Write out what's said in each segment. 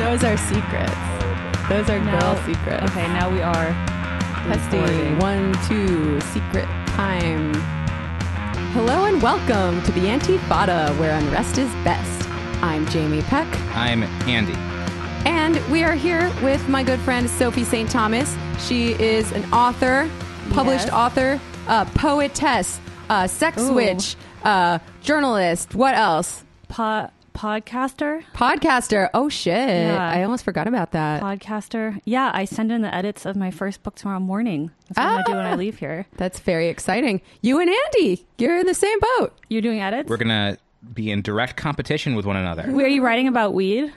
Those are secrets. Those are Now- girl secrets. Okay, now we are Testing. recording. One, two, secret time. Hello and welcome to the Antifada, where unrest is best. I'm Jamie Peck, I'm Andy. and we are here with my good friend Sophie Saint Thomas. She is an author, published Yes. author, uh, poetess, uh, sex Ooh. witch, uh, journalist. What else? Po- podcaster. Podcaster. Oh shit! Yeah. I almost forgot about that. Podcaster. Yeah, I send in the edits of my first book tomorrow morning. That's what I'm gonna do when I Ah. leave here. That's very exciting. You and Andy, you're in the same boat. You're doing edits. We're gonna be in direct competition with one another. Wait, are you writing about weed?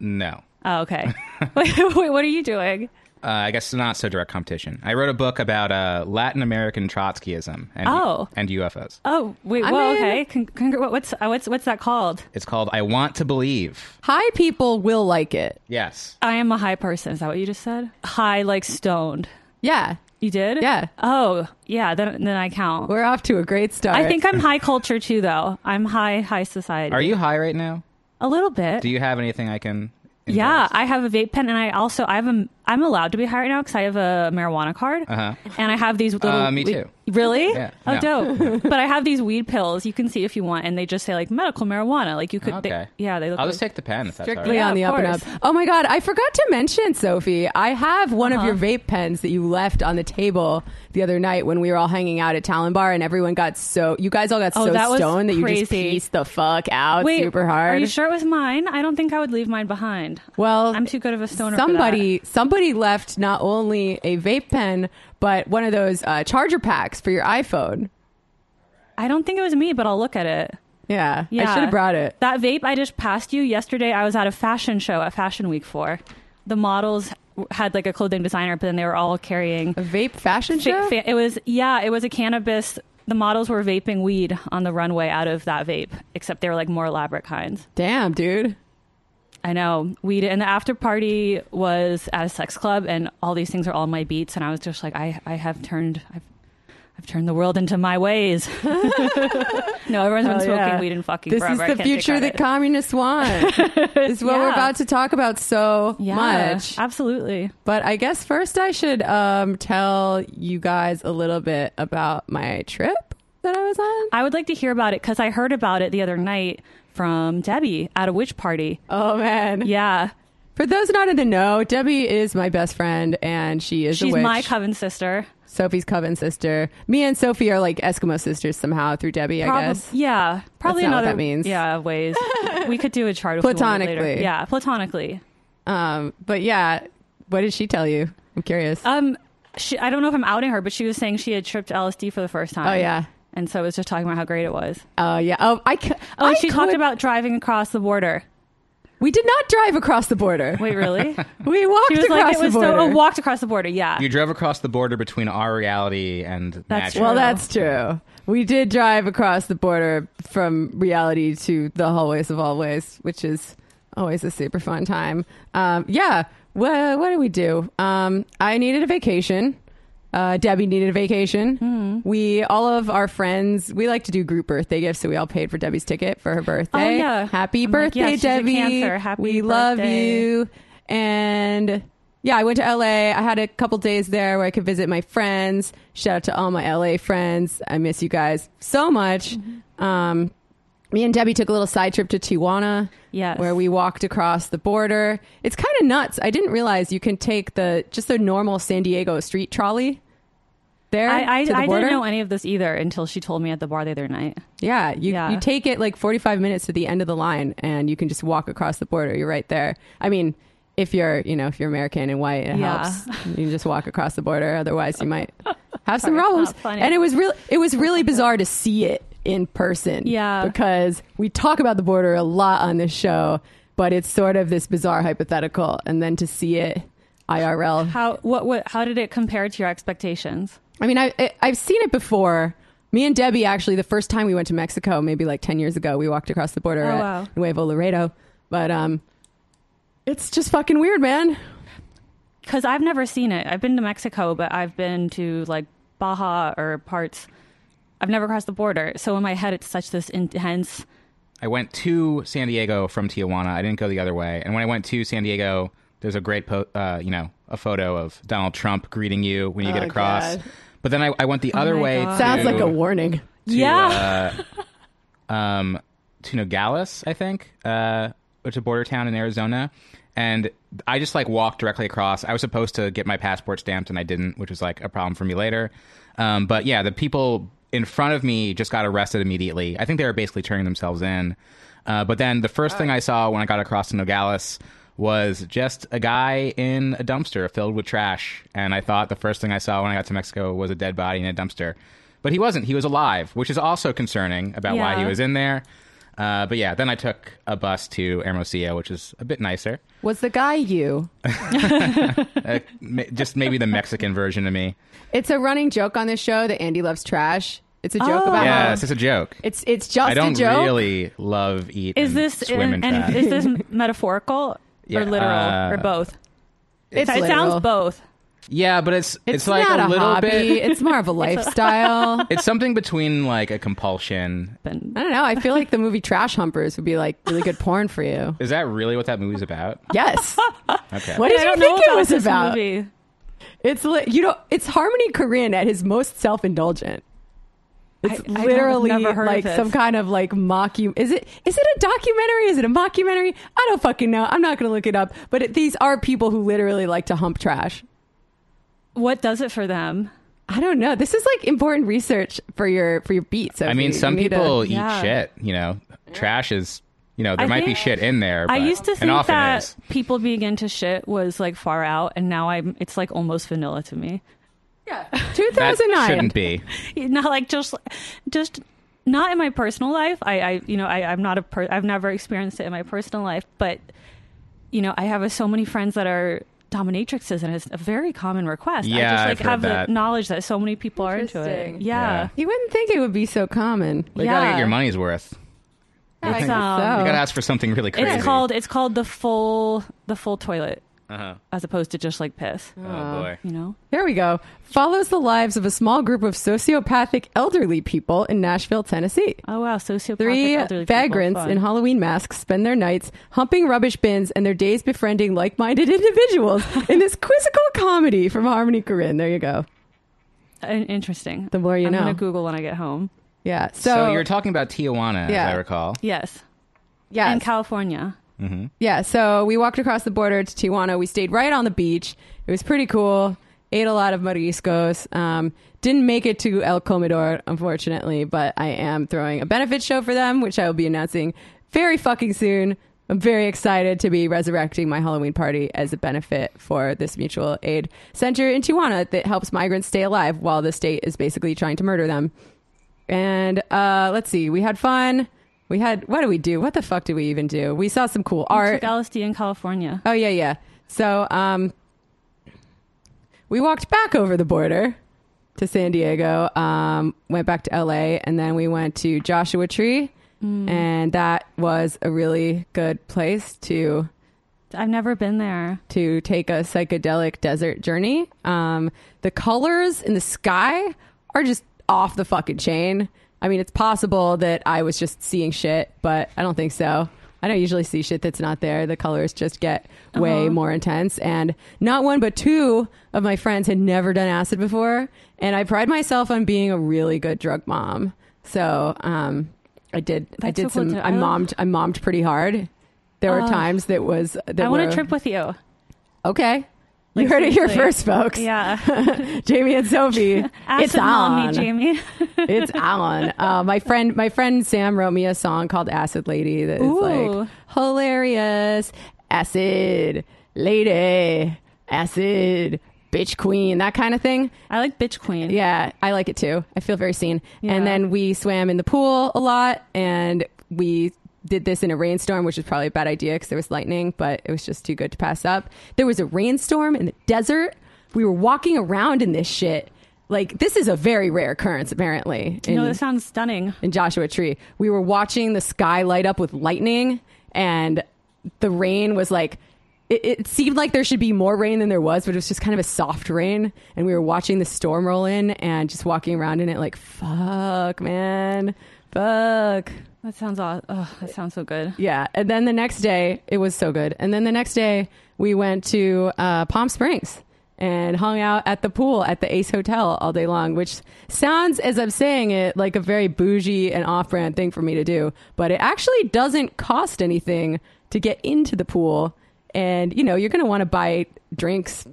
No, Oh, okay. wait, wait, what are you doing? Uh, I guess not so direct competition. I wrote a book about uh, Latin American Trotskyism and Oh. and UFOs. Oh, wait. I well, mean- okay. Con- con- what's uh, what's what's that called? It's called "I Want to Believe." High people will like it. Yes, I am a high person. Is that what you just said? High, like stoned. Yeah, You did? Yeah. Oh, yeah. Then then I count. we're off to a great start. I think I'm high culture too, though. I'm high high society. are you high right now? a little bit? Do you have anything I can? Yeah. I have a vape pen, and I also I have a I'm allowed to be high right now because I have a marijuana card, Uh-huh. and I have these little. Uh, me we- too. Really? Yeah. Oh, No. dope. but I have these weed pills. You can see if you want, and they just say like medical marijuana. Like you could. they- Okay. yeah, they look. I'll like, just take the pen if that's all strictly right. Yeah, on the of up and up. Oh my god, I forgot to mention, Sophie. I have one of Uh-huh. your vape pens that you left on the table the other night when we were all hanging out at Talon Bar, and everyone got so you guys all got Oh, so that was stoned that you just crazy. pieced the fuck out Wait, super hard. Are you sure it was mine? I don't think I would leave mine behind. Well, I'm too good of a stoner. somebody somebody left not only a vape pen but one of those uh, charger packs for your iPhone. I don't think it was me, but I'll look at it. Yeah, Yeah, I should have brought it. That vape I just passed you yesterday. I was at a fashion show at Fashion Week for. The models had like a clothing designer, but then they were all carrying A vape fashion Fa- show. fa- it was yeah, it was a cannabis. The models were vaping weed on the runway out of that vape, except they were like more elaborate kinds. Damn, dude. I know We did, and the after party was at a sex club, and all these things are all my beats, and I was just like, I, I have turned, I've, I've turned the world into my ways. no, everyone's been smoking yeah. weed and fucking This forever. is the future that communists want. this is what we're about to talk about so yeah, much. absolutely. But I guess first I should um, tell you guys a little bit about my trip that I was on. I would like to hear about it because I heard about it the other night from Debbie at a witch party. Oh man! Yeah, For those not in the know, Debbie is my best friend, and she is she's my coven sister. Sophie's coven sister. Me and Sophie are like Eskimo sisters somehow through Debbie. I guess. Yeah, probably not what that means. Yeah, ways we could do a chart if we later. Platonically. Yeah, platonically. Um, but yeah, what did she tell you? I'm curious. Um, she, I don't know if I'm outing her, but she was saying she had tripped LSD for the first time. oh yeah. And so it was just talking about how great it was. Oh yeah. Oh, I. c- Oh, I and she talked about driving across the border. We did not drive across the border. Wait, really? We walked She was across like, it was the border. so. Oh, walked across the border. Yeah. You drove across the border between our reality and That's magic. Well, that's true. We did drive across the border from reality to the hallways of all ways, which is always a super fun time. Um, yeah. What, what did we do? Um, I needed a vacation. Uh, Debbie needed a vacation. Hmm. We all of our friends we like to do group birthday gifts, so we all paid for Debbie's ticket for her birthday. Oh, yeah. Happy I'm like, birthday, yeah, a Debbie! Happy we love you. And yeah, I went to LA. I had a couple days there where I could visit my friends. Shout out to all my LA friends. I miss you guys so much. Mm-hmm. Um, me and Debbie took a little side trip to Tijuana Yes. where we walked across the border. It's kind of nuts. I didn't realize you can take the just the normal San Diego street trolley there I, I, I didn't know any of this either until she told me at the bar the other night. Yeah, you Yeah. you take it like 45 minutes to the end of the line and you can just walk across the border. You're right there. I mean, if you're, you know, if you're American and white, it Yeah. helps. You can just walk across the border. Otherwise, you might have some problems. And it was really it was really bizarre to see it in person. Yeah. Because we talk about the border a lot on this show, but it's sort of this bizarre hypothetical and then to see it IRL. How what what how did it compare to your expectations? I mean, I, I I've seen it before. Me and Debbie actually, the first time we went to Mexico, maybe like ten years ago, we walked across the border Oh, at wow. Nuevo Laredo. But um, it's just fucking weird, man. Because I've never seen it. I've been to Mexico, but I've been to like Baja or parts. I've never crossed the border. So in my head, it's such this intense I went to San Diego from Tijuana. I didn't go the other way. And when I went to San Diego, there's a great, po- uh, you know, a photo of Donald Trump greeting you when you get Oh, across. God. But then I, I went the other my way. God. Sounds to- like a warning. to, Yeah. uh, um, to Nogales, I think, uh, which is a border town in Arizona. And I just like walked directly across. I was supposed to get my passport stamped, and I didn't, which was like a problem for me later. Um, but yeah, the people in front of me just got arrested immediately. I think they were basically turning themselves in. Uh, but then the first thing I saw when I got across to Nogales was just a guy in a dumpster filled with trash. And I thought the first thing I saw when I got to Mexico was a dead body in a dumpster. But he wasn't. He was alive, which is also concerning about why he was in there. Uh, but yeah, then I took a bus to Hermosillo, which is a bit nicer. Was the guy you? Uh, just maybe the Mexican version of me. It's a running joke on this show that Andy loves trash. It's a joke Oh. about Yeah, how it's a joke. it's it's just I don't a joke. really love eat. Is and this swim in and, trash. is this metaphorical Yeah, or literal uh, or both? It's it literal. sounds both. yeah, but it's it's, It's, like not a a, little hobby. bit. It's more of a lifestyle. It's something between like a compulsion. But I don't know. I feel like the movie Trash Humpers would be like really good porn for you. Is that really what that movie's about? Yes. Okay. What did I you think it was about? movie. It's li- you know, it's Harmony Korine at his most self-indulgent. It's I- I literally never heard like some kind of like mocku. Is it is it a documentary? Is it a mockumentary? I don't fucking know. I'm not going to look it up. But it, these are people who literally like to hump trash. What does it for them? I don't know. This is like important research for your for your beats. I mean, some people eat Yeah. shit. You know, trash is. You know, there I might be shit in there. I used to think often that is. people being into shit was like far out, and now I'm. It's like almost vanilla to me. Yeah, that 2009. shouldn't be. Not like just, just not in my personal life. I, I you know, I, I'm not a. Per, I've never experienced it in my personal life, but you know, I have uh, so many friends that are dominatrixes, and it's a very common request. I Yeah, just like I've heard have that. the knowledge that so many people are into it. Yeah. Yeah. You wouldn't think it would be so common. You gotta Yeah. get your money's worth. I It's, guess um, so. You gotta ask for something really crazy. It's called it's called the full the full toilet Uh-huh. as opposed to just like piss. Oh boy. You know. Here we go. Follows the lives of a small group of sociopathic elderly people in Nashville, Tennessee. Oh wow, sociopathic Three elderly people. vagrants Fun. in Halloween masks spend their nights humping rubbish bins and their days befriending like minded individuals in this quizzical comedy from Harmony Korine. There you go. Uh, Interesting. The more you I'm know. gonna Google when I get home. Yeah. So, So, you're talking about Tijuana, Yeah. as I recall. Yes. yes. In California. Mm-hmm. Yeah, so we walked across the border to Tijuana. We stayed right on the beach. It was pretty cool. Ate a lot of mariscos. Um, didn't make it to El Comedor, unfortunately, but I am throwing a benefit show for them, which I will be announcing very fucking soon. I'm very excited to be resurrecting my Halloween party as a benefit for this mutual aid center in Tijuana that helps migrants stay alive while the state is basically trying to murder them. And uh, let's see, we had fun. We had what did we do? What the fuck did we even do? We saw some cool I art. took LSD in California. Oh yeah, yeah. So um, we walked back over the border to San Diego. Um, went back to LA, and then we went to Joshua Tree, and that was a really good place to I've never been there. to take a psychedelic desert journey. Um, the colors in the sky are just off the fucking chain. I mean, it's possible that I was just seeing shit, but I don't think so. I don't usually see shit that's not there. The colors just get way Uh-huh. more intense. And not one, but two of my friends had never done acid before. And I pride myself on being a really good drug mom. So um, I did. I did so some. too. I mommed. I mommed pretty hard. There were Oh. times that was. That I want were- to trip with you. Okay. You Like, heard it here first, folks. Yeah. Jamie and Sophie. It's mommy, on. Jamie. it's on. Uh, my friend, my friend Sam wrote me a song called "Acid Lady" that is Ooh. like hilarious. Acid lady, acid bitch queen, that kind of thing. I like bitch queen. Yeah, I like it too. I feel very seen. Yeah. And then we swam in the pool a lot, and we did this in a rainstorm, which was probably a bad idea because there was lightning, but it was just too good to pass up. There was a rainstorm in the desert. We were walking around in this shit. Like this is a very rare occurrence, apparently. You In, know, this sounds stunning. in Joshua Tree, we were watching the sky light up with lightning, and the rain was like it, it seemed like there should be more rain than there was, but it was just kind of a soft rain. And we were watching the storm roll in and just walking around in it, like, fuck, man, fuck. That sounds aw- oh, that sounds so good. Yeah. And then the next day, it was so good. And then the next day, we went to uh, Palm Springs and hung out at the pool at the Ace Hotel all day long, which sounds, as I'm saying it, like a very bougie and off brand thing for me to do. But it actually doesn't cost anything to get into the pool. And, you know, you're going to want to buy drinks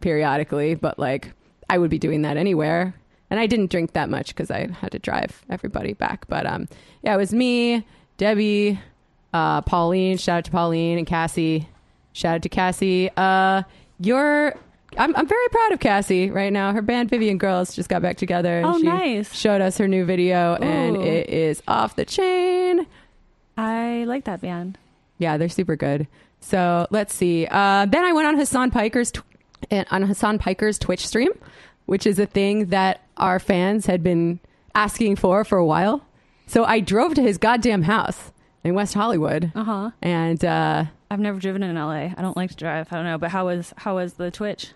periodically, but like I would be doing that anywhere. And I didn't drink that much because I had to drive everybody back. But um, yeah, it was me, Debbie, uh, Pauline. Shout out to Pauline and Cassie. Shout out to Cassie. Uh, you're. I'm, I'm very proud of Cassie right now. Her band Vivian Girls just got back together. And Oh, she nice. Showed us her new video, and it is off the chain. I like that band. Yeah, they're super good. So let's see. Uh, then I went on Hassan Piker's tw- on Hassan Piker's Twitch stream, which is a thing that our fans had been asking for for a while. So I drove to his goddamn house in West Hollywood, Uh huh. and uh, I've never driven in LA. I don't like to drive. I don't know, but how was how was the Twitch?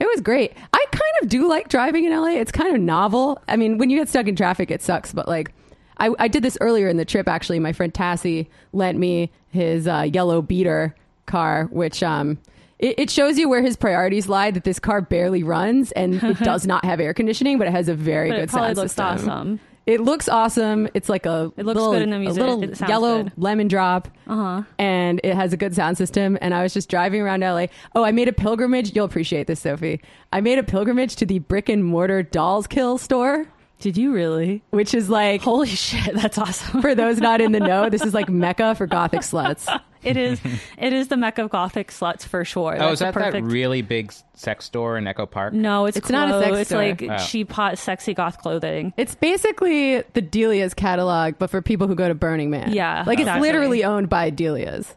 it was great. I kind of do like driving in LA. It's kind of novel. I mean, when you get stuck in traffic, it sucks, but like. I, I did this earlier in the trip. Actually, my friend Tassie lent me his uh, yellow beater car, which um, it, it shows you where his priorities lie. That this car barely runs and it does not have air conditioning, but it has a very But good it sound looks system. awesome. It looks awesome. It's like a It looks little, good in the a little It yellow good. lemon drop, Uh huh. and it has a good sound system. And I was just driving around LA. Oh, I made a pilgrimage. You'll appreciate this, Sophie. I made a pilgrimage to the brick and mortar Dolls Kill store, Did you really? which is like Holy shit, that's awesome. for those not in the know, this is like mecca for gothic sluts. it is. It is the mecca of gothic sluts for sure. Oh, That's is that a perfect. that really big sex store in Echo Park? no, it's It's not a sex clothes. It's store. like Oh. cheap, hot, sexy goth clothing. It's basically the Delia's catalog, but for people who go to Burning Man. Yeah, like it's literally owned by Delia's.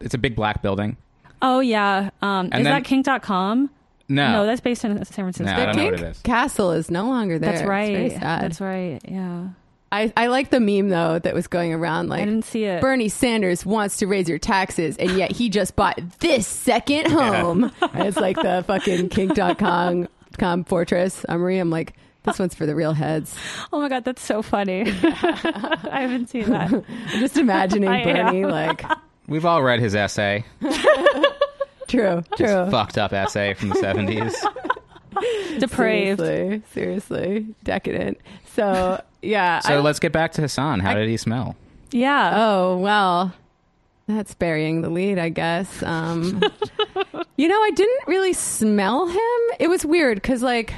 It's a big black building. Oh yeah. Um, And is then- that kink.com? No. No, that's based in San Francisco. No, I The don't know what it is. Castle is no longer there. That's It's right. very sad. That's right. Yeah. I, I like the meme though that was going around like I didn't see it. Bernie Sanders wants to raise your taxes and yet he just bought this second home. And it's like the fucking kink.com com fortress. I'm Marie. I'm like, this one's for the real heads. Oh my god, that's so funny. I haven't seen that. I'm just imagining Bernie am. like We've all read his essay. True, His true. fucked up essay from the 70s. Depraved. Seriously, seriously, decadent. So yeah. So I- let's get back to Hassan. How did he smell? Yeah. Oh well, that's burying the lead, I guess. Um, you know, I didn't really smell him. It was weird because, like,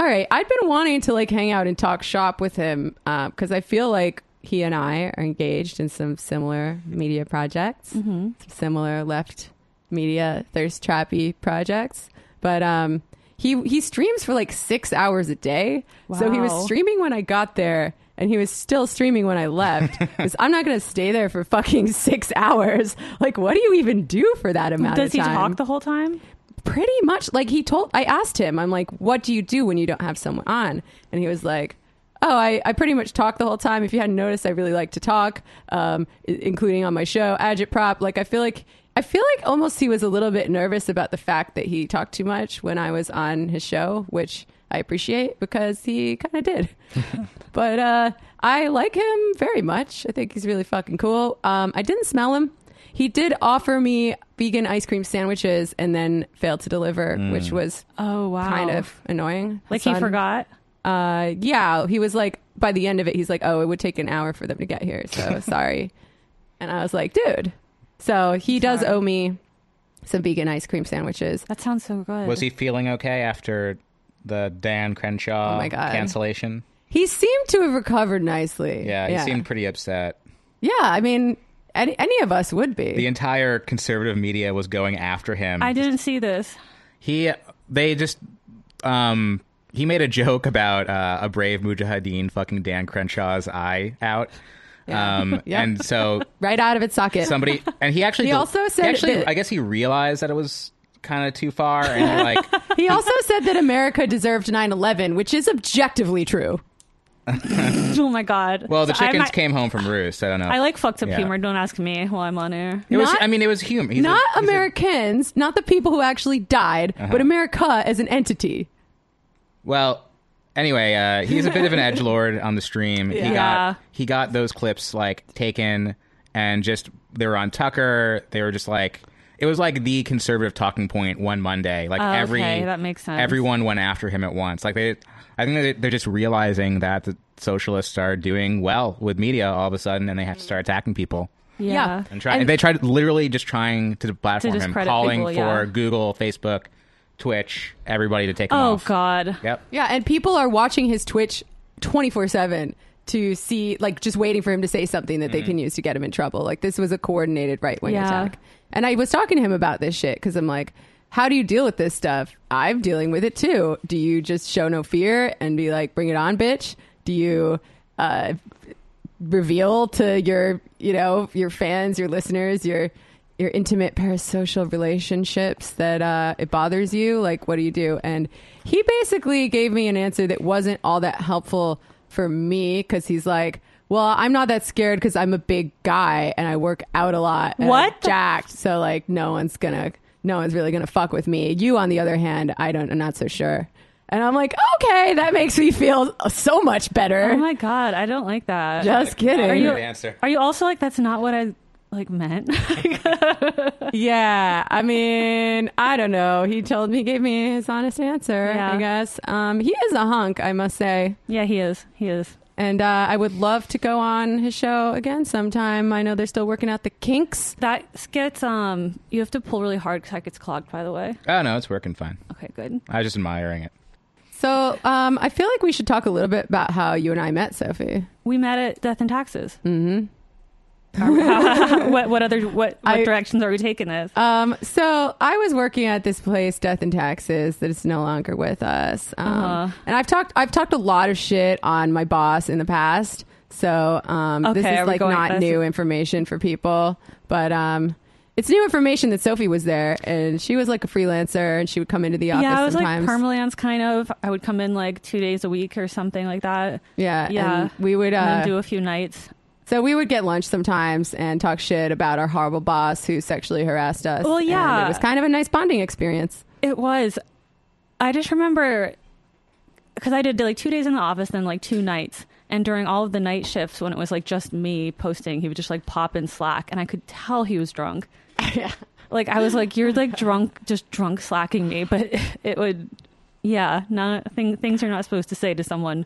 all right, I'd been wanting to like hang out and talk shop with him because I feel like he and I are engaged in some similar media projects, Mm-hmm. some similar left media thirst trappy projects. But um, he he streams for like six hours a day, so he was streaming when I got there. And he was still streaming when I left. Because I'm not going to stay there for fucking six hours. Like, what do you even do for that amount Does of time? Does he talk the whole time? pretty much like he told i asked him i'm like what do you do when you don't have someone on and he was like oh i, I pretty much talk the whole time if you hadn't noticed i really like to talk um, including on my show agitprop like i feel like i feel like almost he was a little bit nervous about the fact that he talked too much when i was on his show which i appreciate because he kind of did but uh, i like him very much i think he's really fucking cool um, i didn't smell him he did offer me vegan ice cream sandwiches and then failed to deliver, which was Oh wow. kind of annoying. like he forgot. Uh, yeah, he was like, by the end of it, he's like, oh, it would take an hour for them to get here, so sorry. And I was like, dude. So he does owe me some vegan ice cream sandwiches. That sounds so good. Was he feeling okay after the Dan Crenshaw Oh my God. cancellation? He seemed to have recovered nicely. Yeah, he seemed pretty upset. Yeah, I mean, any, any of us would be. The entire conservative media was going after him. I didn't see this. He they just um he made a joke about uh, a brave mujahideen fucking Dan Crenshaw's eye out. Um Yeah. and so right out of its socket. somebody and he actually He also said actually that- I guess he realized that it was kind of too far and like he also said that America deserved 9 11, which is objectively true. oh my god. Well, the So chickens might- came home from roost. I don't know. I like fucked up Yeah. humor. Don't ask me while I'm on air. it was. I mean, it was humor. He's not a- Americans, not the people who actually died, Uh-huh. but America as an entity. Well, anyway, uh, he's a bit of an edge lord on the stream. He got he got those clips like taken and just they were on Tucker. They were just like it was like the conservative talking point one Monday. Like Oh, every okay, that makes sense. Everyone went after him at once. Like they, I think they- they're just realizing that the socialists are doing well with media all of a sudden, and they have to start attacking people. Yeah. Yeah. And try. And- they tried literally just trying to platform him, calling people, for yeah. Google, Facebook, Twitch, everybody to take him Oh off. god. Yep. Yeah, and people are watching his Twitch 24 7 to see, like, just waiting for him to say something that Mm-hmm. they can use to get him in trouble. Like, this was a coordinated right wing Yeah. attack. And I was talking to him about this shit because I'm like, how do you deal with this stuff? I'm dealing with it too. Do you just show no fear and be like, bring it on, bitch? Do you uh, reveal to your, you know, your fans, your listeners, your your intimate parasocial relationships that uh, it bothers you? Like, what do you do? And he basically gave me an answer that wasn't all that helpful for me because he's like, well, I'm not that scared because I'm a big guy and I work out a lot. and I'm What? jacked. So like, no one's gonna, no one's really gonna fuck with me. You, on the other hand, I don't, I'm not so sure. And I'm like, okay, that makes me feel so much better. Oh my god, I don't like that. Just kidding. Are you- answer. Are you also like that's not what I like meant? Yeah, I mean, I don't know. He told me, he gave me his honest answer. Yeah. I guess um, he is a hunk, I must say, yeah, he is. He is. and uh, I would love to go on his show again sometime. I know they're still working out the kinks. That gets um you have to pull really hard because that gets clogged by the way. Oh no, it's working fine. Okay, good. I was just admiring it. So um, I feel like we should talk a little bit about how you and I met, Sophie. We met at Death and Taxes. Mm-hmm. what what other what what I- directions are we taking this? Um, so I was working at this place, Death and Taxes, that is no longer with us. Um, Uh-huh. and I've talked, I've talked a lot of shit on my boss in the past. So um, this is like not new information for people, but um, it's new information that Sophie was there and she was like a freelancer and she would come into the office yeah, I was sometimes. like permalance kind of. I would come in like two days a week or something like that. yeah, Yeah. We would uh, do a few nights. So we would get lunch sometimes and talk shit about our horrible boss who sexually harassed us. Well, And yeah. it was kind of a nice bonding experience. It was. I just remember because I did like two days in the office, then like two nights. And during all of the night shifts, when it was like just me posting, he would just like pop in Slack, and I could tell he was drunk. yeah. Like I was like, "You're like drunk, just drunk slacking me," but it would, yeah, not thing, things you're not supposed to say to someone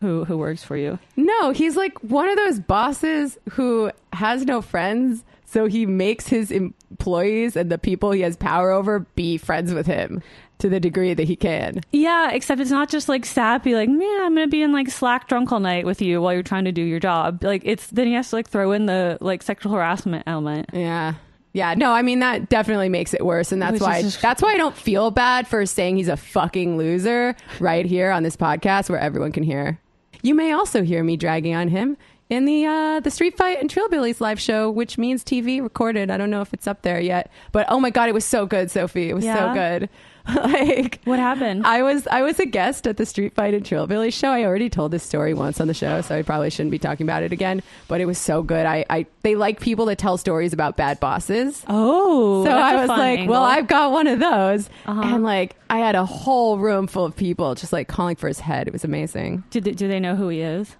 who who works for you. No, he's like one of those bosses who has no friends, so he makes his employees and the people he has power over be friends with him to the degree that he can. Yeah, except it's not just like sappy, like, man, I'm gonna be in like Slack drunk all night with you while you're trying to do your job. Like it's then he has to like throw in the like sexual harassment element. Yeah. Yeah, no, I mean that definitely makes it worse, and that's Which why just- that's why I don't feel bad for saying he's a fucking loser right here on this podcast where everyone can hear. You may also hear me dragging on him in the uh, the Street Fight and Trillbillies live show, which Means TV recorded. I don't know if it's up there yet, but oh my god, it was so good, Sophie. It was so good. like What happened? I was I was a guest at the Street Fight and Trillbilly show. I already told this story once on the show, so I probably shouldn't be talking about it again. But it was so good. I, I they like people to tell stories about bad bosses. oh, So I was like, angle. well, I've got one of those, Uh-huh. and like I had a whole room full of people just like calling for his head. It was amazing. do they, do they know who he is?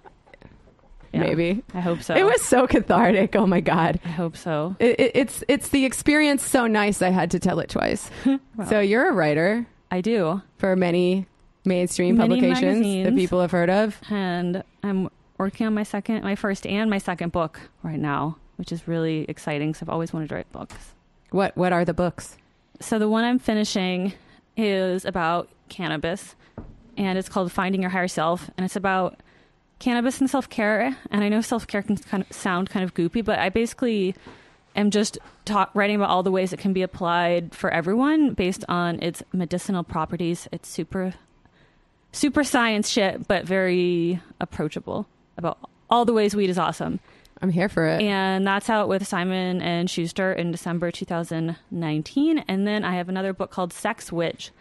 Yeah, Maybe I hope so. it was so cathartic. Oh my god. I hope so. It, it, it's it's the experience so nice. I had to tell it twice. Wow. So you're a writer I do, for many mainstream Many publications that people have heard of. and I'm working on my second, my first, and my second book right now, which is really exciting. So I've always wanted to write books. What what are the books? So the one I'm finishing is about cannabis, and it's called Finding Your Higher Self, and it's about cannabis and self care. And I know self care can kind of sound kind of goopy, but I basically am just talk, writing about all the ways it can be applied for everyone based on its medicinal properties. It's super, super science shit, but very approachable about all the ways weed is awesome. I'm here for it. And that's out with Simon and Schuster in December 2019. And then I have another book called Sex Witch.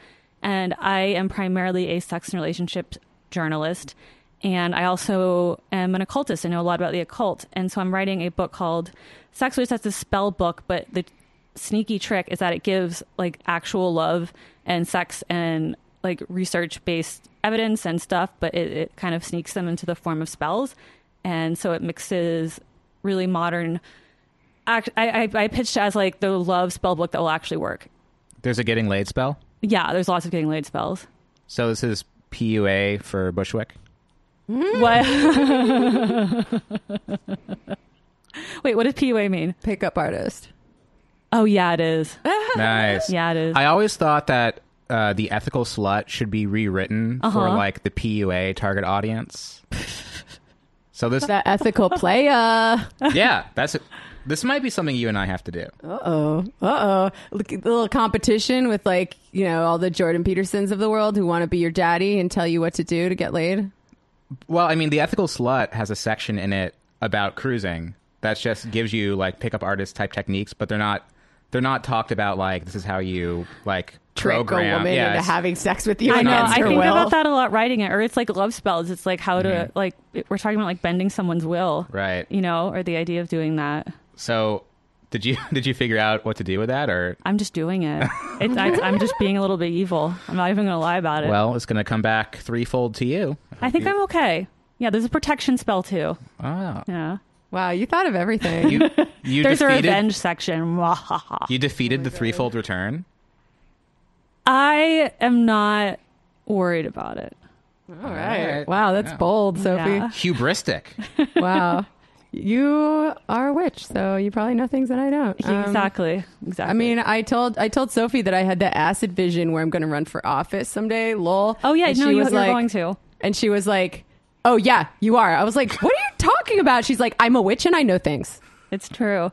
And I am primarily a sex and relationship journalist. And I also am an occultist. I know a lot about the occult, and so I'm writing a book called Sex Witch. That's a spell book, but the sneaky trick is that it gives like actual love and sex and like research based evidence and stuff, but it, it kind of sneaks them into the form of spells, and so it mixes really modern. Act, I, I I pitched as like the love spell book that will actually work. There's a getting laid spell. Yeah, there's lots of getting laid spells. So this is PUA for Bushwick. What? Wait, what does PUA mean? Pickup artist. Oh yeah, it is. Nice. Yeah, it is. I always thought that uh, the ethical slut should be rewritten for Uh-huh. like the PUA target audience. so this, The ethical player. yeah, that's it. This might be something you and I have to do. Uh oh. Uh oh. Look at little competition with like, you know, all the Jordan Petersons of the world who want to be your daddy and tell you what to do to get laid. Well, I mean, the ethical slut has a section in it about cruising that just gives you like pickup artist type techniques, but they're not they're not talked about like this is how you like Trick program. a woman yeah, into having sex with you I know. I think will. about that a lot writing it, or it's like love spells. It's like how to Mm-hmm. like we're talking about like bending someone's will, right. you know, or the idea of doing that. So, did you did you figure out what to do with that, or I'm just doing it. It's, I, I'm just being a little bit evil. I'm not even going to lie about it. well, it's going to come back threefold to you? I think I'm okay. Yeah, there's a protection spell too. Oh, Yeah. wow, you thought of everything. you you There's a revenge section. You defeated the threefold return. I am not worried about it. all right. right. Wow, that's Yeah. bold, Sophie. Yeah. Hubristic. wow. You are a witch, so you probably know things that I don't. Um, exactly. Exactly. I mean, I told I told Sophie that I had the acid vision where I'm going to run for office someday. Lol. oh yeah, And no, she you, was you're like, going to. And she was like, "Oh yeah, you are." I was like, "What are you talking about?" She's like, "I'm a witch and I know things." It's true.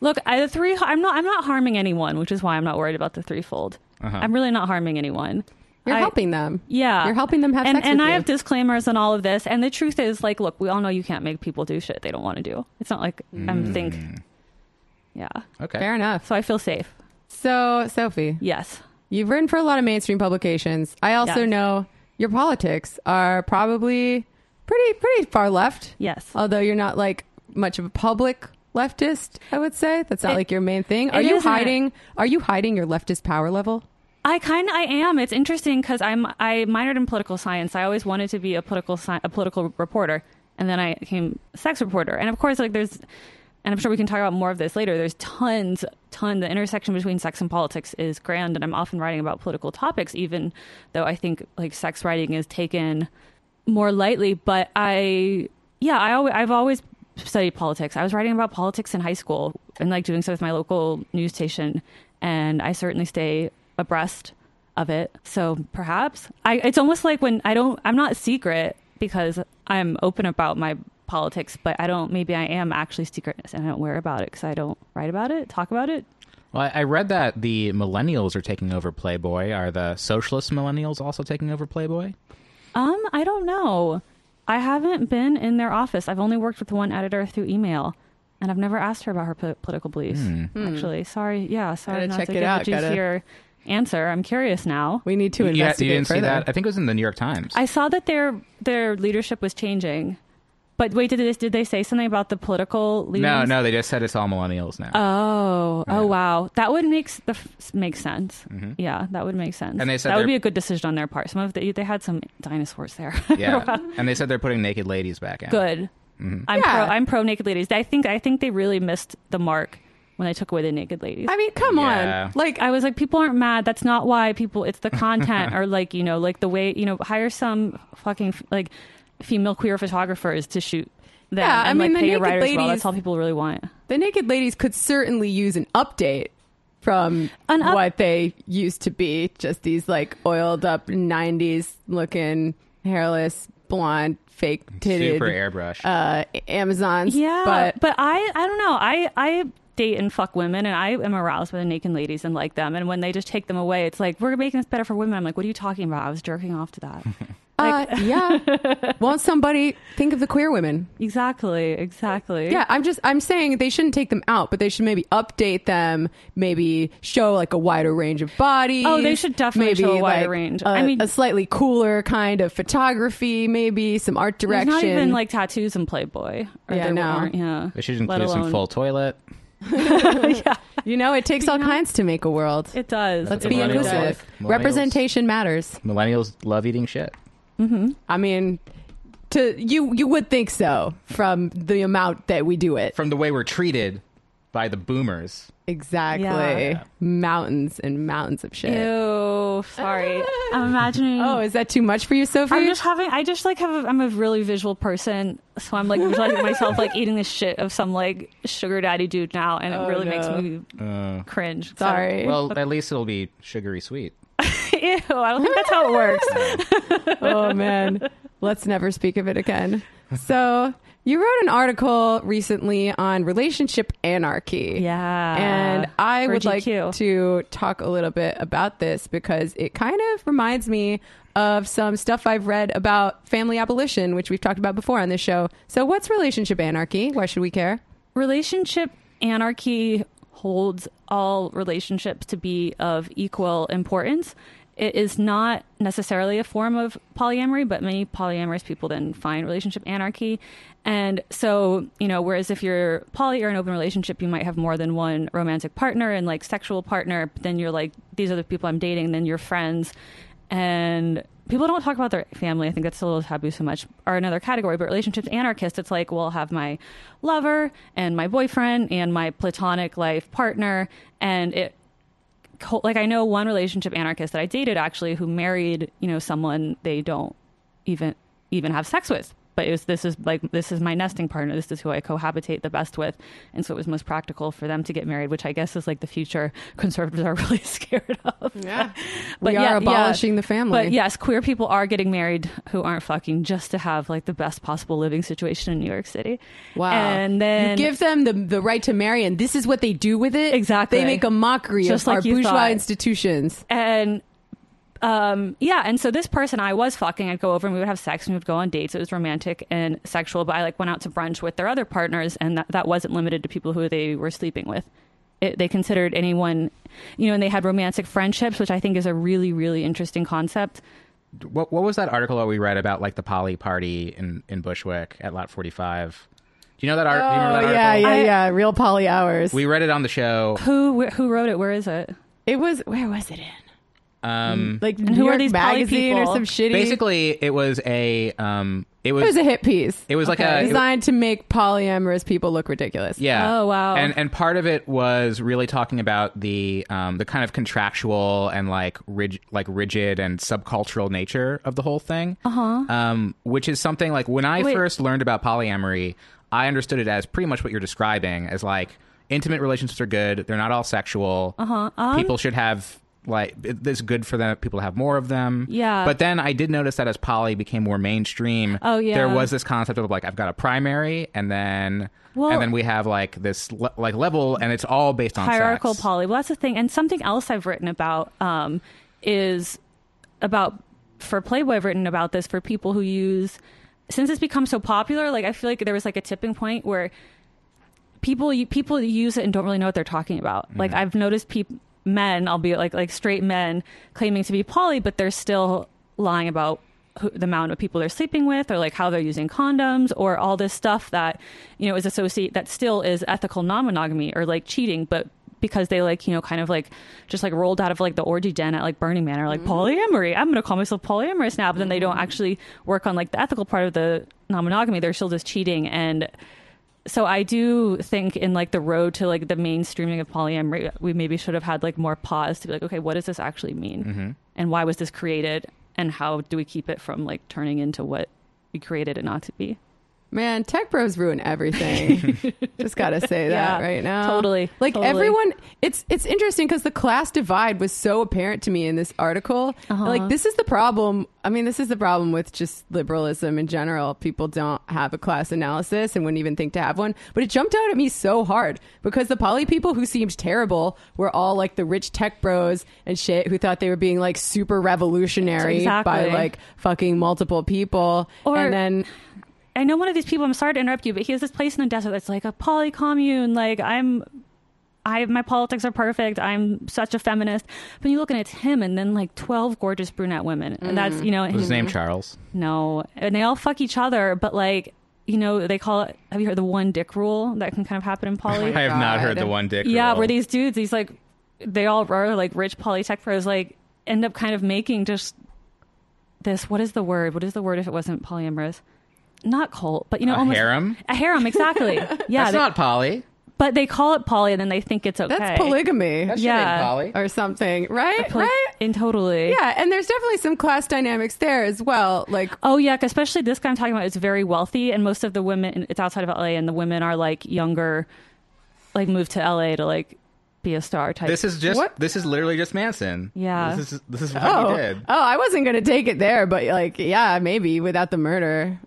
Look, I, the three. I'm not. I'm not harming anyone, which is why I'm not worried about the threefold. Uh-huh. I'm really not harming anyone. You're I- helping them. Yeah, You're helping them have and, sex And with I you. have disclaimers on all of this. And the truth is, like, look, we all know you can't make people do shit they don't want to do. It's not like Mm. I'm think. Yeah. Okay. Fair enough. So I feel safe. So, Sophie, Yes. you've written for a lot of mainstream publications. I also Yes. know your politics are probably pretty pretty far left. Yes. Although you're not like much of a public leftist, I would say. That's not It- like your main thing. Are you isn't. hiding are you hiding your leftist power level? I kind of I am. It's interesting because I'm I minored in political science. I always wanted to be a political sci- a political reporter, and then I became a sex reporter. And of course, like there's, and I'm sure we can talk about more of this later. There's tons, ton. The intersection between sex and politics is grand, and I'm often writing about political topics, even though I think like sex writing is taken more lightly. But I, yeah, I always, I've always studied politics. I was writing about politics in high school and like doing so with my local news station, and I certainly stay abreast of it. So perhaps I, it's almost like when I don't, I'm not secret because I'm open about my politics, but I don't, maybe I am actually secret and I don't worry about it because I don't write about it, talk about it. Well, I I read that the millennials are taking over Playboy. Are the socialist millennials also taking over Playboy? Um, I don't know. I haven't been in their office. I've only worked with one editor through email. And I've never asked her about her po- political beliefs. Actually, sorry. Yeah, sorry Gotta not check to it give out, gotta- juicy answer. I'm curious now. We need to you, you didn't see that? I think it was in the New York Times. I saw that their their leadership was changing. But wait, did they, did they say something about the political leaders? no, no, they just said it's all millennials now. Oh, Yeah. oh wow, that would make the f- make sense. Yeah, that would make sense. Mm-hmm. And they said that would be a good decision on their part. Some of the, they had some dinosaurs there. yeah, and they said they're putting naked ladies back in. good. Mm-hmm. I'm Yeah. pro. I'm pro naked ladies. I think I think they really missed the mark when they took away the naked ladies. I mean, come Yeah. on. Like I was like, people aren't mad. That's not why people. It's the content or like you know, like the way you know, hire some fucking like female queer photographers to shoot them Yeah, I mean, like the pay your naked writers well. ladies- That's all people really want. the naked ladies could certainly use an update from An up- what they used to be just these like oiled up 90s looking hairless blonde fake titted Super airbrush. uh amazons Yeah, but but I I don't know. I I date and fuck women, and I am aroused by the naked ladies and like them. And when they just take them away, it's like we're making this better for women. I'm like, what are you talking about? I was jerking off to that. Uh, yeah. Won't somebody think of the queer women? Exactly, exactly. Yeah, I'm just I'm saying they shouldn't take them out, but they should maybe update them, maybe show like a wider range of bodies. Oh, they should definitely maybe show a wider like, range. I I mean- a slightly cooler kind of photography, maybe some art direction. not even like tattoos in Playboy. Or Yeah, no. aren't, yeah. They should Let include some alone- full toilet. yeah, you know, it takes all kinds to make a world. it does. Let's It be really Millennials does. inclusive. Representation matters. Millennials love eating shit. Mm-hmm. I mean, to you you would think so from the amount that we do it. From the way we're treated by the boomers. Exactly. Yeah. Mountains and mountains of shit. Ew, sorry. I'm imagining. Oh, is that too much for you, Sophie? I'm just having. I just like have. A, I'm a really visual person, so I'm like visualizing myself like eating the shit of some like sugar daddy dude now, and it Oh, really makes no. me Uh, cringe. So- Sorry. well, at least it'll be sugary sweet. Ew, I don't think that's how it works. oh man, let's never speak of it again. So you wrote an article recently on relationship anarchy. Yeah. And I For would like to talk a little bit about this because it kind of reminds me of some stuff I've read about family abolition, which we've talked about before on this show. So, what's relationship anarchy? Why should we care? relationship anarchy holds all relationships to be of equal importance. It is not necessarily a form of polyamory, but many polyamorous people then find relationship anarchy. And so, you know, whereas if you're poly or an open relationship, you might have more than one romantic partner and like sexual partner, but then you're like, these are the people I'm dating, then you're friends. And people don't talk about their family. I think that's a little taboo so much, are another category. But relationships anarchist, it's like, well, I'll have my lover and my boyfriend and my platonic life partner. And it, like, I know one relationship anarchist that I dated actually who married, you know, someone they don't even even have sex with. But it was this is like this is my nesting partner. This is who I cohabitate the best with, and so it was most practical for them to get married, which I guess is like the future conservatives are really scared of. Yeah. But we yeah, are yeah. abolishing the family. But yes, queer people are getting married who aren't fucking just to have like the best possible living situation in New York City. Wow. And then you give them the, the right to marry, and this is what they do with it. Exactly. They make a mockery Just of our like you bourgeois thought. institutions. and um yeah and so this person i was fucking i'd go over and we would have sex and we would go on dates it was romantic and sexual but i like went out to brunch with their other partners and that, that wasn't limited to people who they were sleeping with it, they considered anyone you know and they had romantic friendships which i think is a really really interesting concept What what was that article that we read about like the poly party in in Bushwick at Lot 45? Do you know that art? do you remember that Oh, yeah, article? yeah, I- yeah. Real poly hours. We read it on the show. who wh- who wrote it where is it it was, where was it in? Um, Like New who are York these poly Magazine or people? some shitty. basically, it was a um, it was, it was a hit piece. It was like a- it- designed to make polyamorous people look ridiculous. Yeah. Oh, wow. And and part of it was really talking about the um the kind of contractual and like rig- like rigid and subcultural nature of the whole thing. Uh huh. Um, which is something like when I Wait. first learned about polyamory, I understood it as pretty much what you're describing as like intimate relationships are good. They're not all sexual. Uh huh. People should have. Like it- it's good for them. People have more of them. Yeah. But then I did notice that as poly became more mainstream, Oh, yeah. there was this concept of like I've got a primary, and then Well- and then we have like this le- like level, and it's all based on hierarchical sex. poly. Well, that's the thing. And something else I've written about um, is about for Playboy. I've written about this for people who use since it's become so popular. Like I feel like there was like a tipping point where people people use it and don't really know what they're talking about. Like Mm-hmm. I've noticed people men, albeit like like straight men, claiming to be poly, but they're still lying about who, the amount of people they're sleeping with, or like how they're using condoms, or all this stuff that you know is associate that still is ethical non-monogamy or like cheating, but because they like you know kind of like just like rolled out of like the orgy den at like Burning Man or like mm-hmm. polyamory. I'm gonna call myself polyamorous now, but then they don't mm-hmm. actually work on like the ethical part of the non-monogamy. They're still just cheating and so I do think in like the road to like the mainstreaming of polyamory, we maybe should have had like more pause to be like, okay, what does this actually mean, mm-hmm. and why was this created, and how do we keep it from like turning into what we created it not to be? Man, tech bros ruin everything. Just gotta say that Yeah, right now. totally, Like totally. everyone, it's it's interesting because the class divide was so apparent to me in this article. Uh-huh. Like this is the problem. I mean, this is the problem with just liberalism in general. People don't have a class analysis and wouldn't even think to have one. But it jumped out at me so hard because the poly people who seemed terrible were all like the rich tech bros and shit who thought they were being like super revolutionary by like fucking multiple people. Or- and then I know one of these people. I'm sorry to interrupt you, but he has this place in the desert that's like a poly commune. Like I'm, I my politics are perfect. I'm such a feminist. But you look and it's him, and then like twelve gorgeous brunette women, and that's mm-hmm. you know Was his his name Charles? no, and they all fuck each other. But like you know they call it. Have you heard the one dick rule that can kind of happen in poly? I have not heard the one dick. yeah, rule. where these dudes, these like they all are like rich polytech pros, like end up kind of making just this. What is the word? What is the word if it wasn't polyamorous? Not cult, but you know, a almost harem. a harem, exactly. Yeah, That's they- not poly. but they call it poly, and then they think it's okay. that's polygamy That shit Yeah. ain't poly. or something, right? Poly- right? And totally. Yeah, and there's definitely some class dynamics there as well. Like, Oh yeah, especially this guy I'm talking about is very wealthy, and most of the women it's outside of LA, and the women are like younger, like moved to LA to like be a star type. This is just. What? This is literally just Manson. Yeah. This is this is what oh, he did. oh, I wasn't gonna take it there, but like, yeah, maybe without the murder.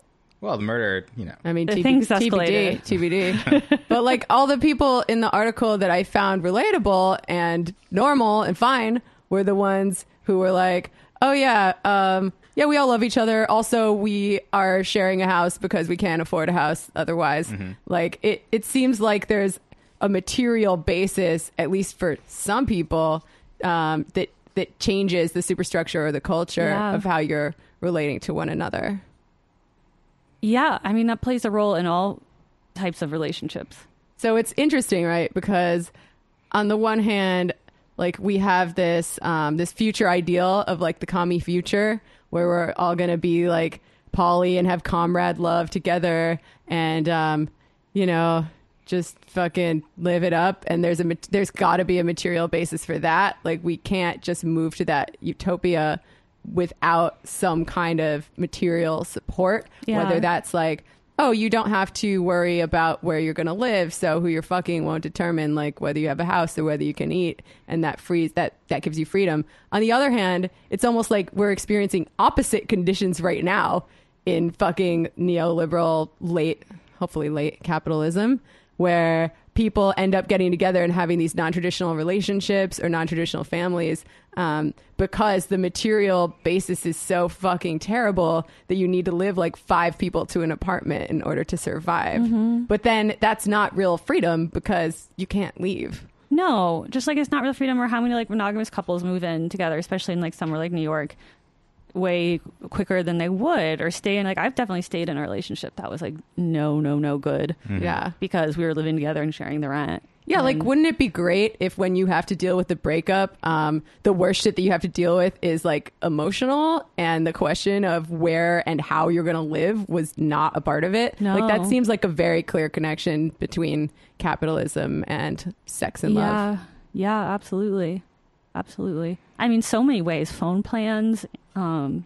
Well, the murder. You know. I mean, The TB- things TBD. TBD. but like all the people in the article that I found relatable and normal and fine were the ones who were like, "Oh yeah, um, yeah, we all love each other. Also, we are sharing a house because we can't afford a house otherwise." Like it, it seems like there's a material basis, at least for some people, um, that that changes the superstructure or the culture Yeah. of how you're relating to one another. Yeah, I mean that plays a role in all types of relationships. So it's interesting, right? Because on the one hand, like we have this um, this future ideal of like the commie future where we're all gonna be like poly and have comrade love together and um, you know just fucking live it up and there's a there's got to be a material basis for that like we can't just move to that utopia without some kind of material support Yeah. whether that's like oh you don't have to worry about where you're going to live so who you're fucking won't determine like whether you have a house or whether you can eat and that frees that that gives you freedom on the other hand it's almost like we're experiencing opposite conditions right now in fucking neoliberal late hopefully late capitalism where people end up getting together and having these non-traditional relationships or non-traditional families um, because the material basis is so fucking terrible that you need to live like five people to an apartment in order to survive. But then that's not real freedom because you can't leave. No, just like it's not real freedom or how many like monogamous couples move in together, especially in like somewhere like New York, way quicker than they would or stay in like I've definitely stayed in a relationship that was like no, no, no good yeah because we were living together and sharing the rent. Yeah, like wouldn't it be great if when you have to deal with the breakup, um, the worst shit that you have to deal with is like emotional and the question of where and how you're gonna live was not a part of it. No. Like that seems like a very clear connection between capitalism and sex and love. Yeah, yeah, absolutely, absolutely. I mean, so many ways. Phone plans. Um,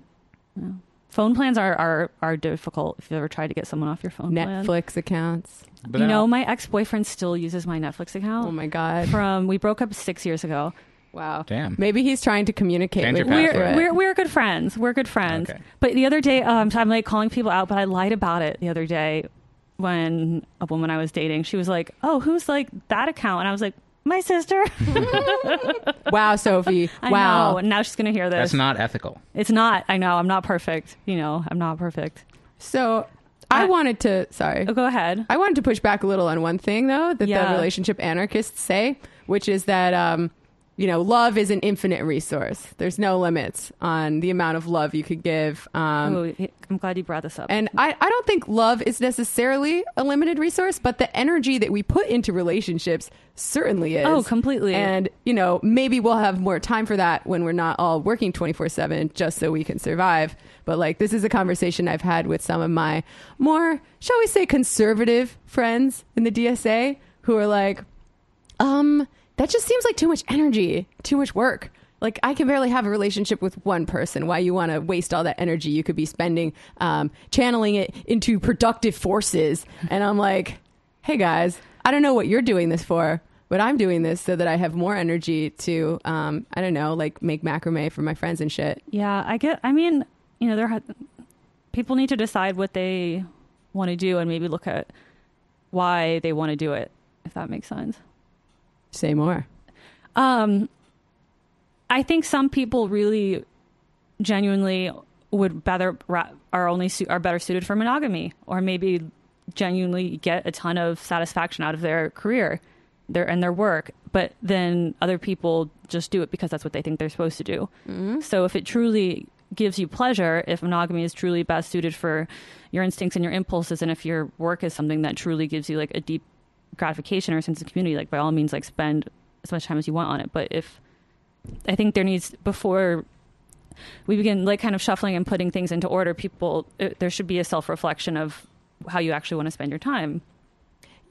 yeah. phone plans are, are are difficult if you ever try to get someone off your phone plan. Netflix accounts. But you know, my ex boyfriend still uses my Netflix account. Oh my god. From we broke up six years ago. Wow. Damn. Maybe he's trying to communicate Change with your you. password. We're, we're we're good friends. We're good friends. Okay. But the other day, um, so I'm like calling people out, but I lied about it the other day when a woman I was dating, she was like, "Oh, who's like that account?" And I was like, "My sister." wow, Sophie. I wow. know. Now she's gonna hear this. That's not ethical. It's not. I know. I'm not perfect. You know, I'm not perfect. So I Uh, wanted to sorry. Oh, go ahead. I wanted to push back a little on one thing though that Yeah. the relationship anarchists say, which is that um, you know, love is an infinite resource. There's no limits on the amount of love you could give. Um, oh, I'm glad you brought this up. and I, I don't think love is necessarily a limited resource, but the energy that we put into relationships certainly is. Oh, completely. And, you know, maybe we'll have more time for that when we're not all working 24 7 just so we can survive. But, like, this is a conversation I've had with some of my more, shall we say, conservative friends in the DSA who are like, um, that just seems like too much energy, too much work. like I can barely have a relationship with one person. Why you want to waste all that energy you could be spending um, channeling it into productive forces? And I'm like, hey guys, I don't know what you're doing this for, but I'm doing this so that I have more energy to, um, I don't know, like make macrame for my friends and shit. Yeah, I get. I mean, you know, there ha- people need to decide what they want to do and maybe look at why they want to do it. If that makes sense. Say more. Um, I think some people really, genuinely would better are only su- are better suited for monogamy, or maybe genuinely get a ton of satisfaction out of their career, their and their work. But then other people just do it because that's what they think they're supposed to do. So if it truly gives you pleasure, if monogamy is truly best suited for your instincts and your impulses, and if your work is something that truly gives you like a deep gratification or sense of community, like by all means, like spend as much time as you want on it. But if I think there needs before we begin like kind of shuffling and putting things into order, people uh, there should be a self reflection of how you actually want to spend your time.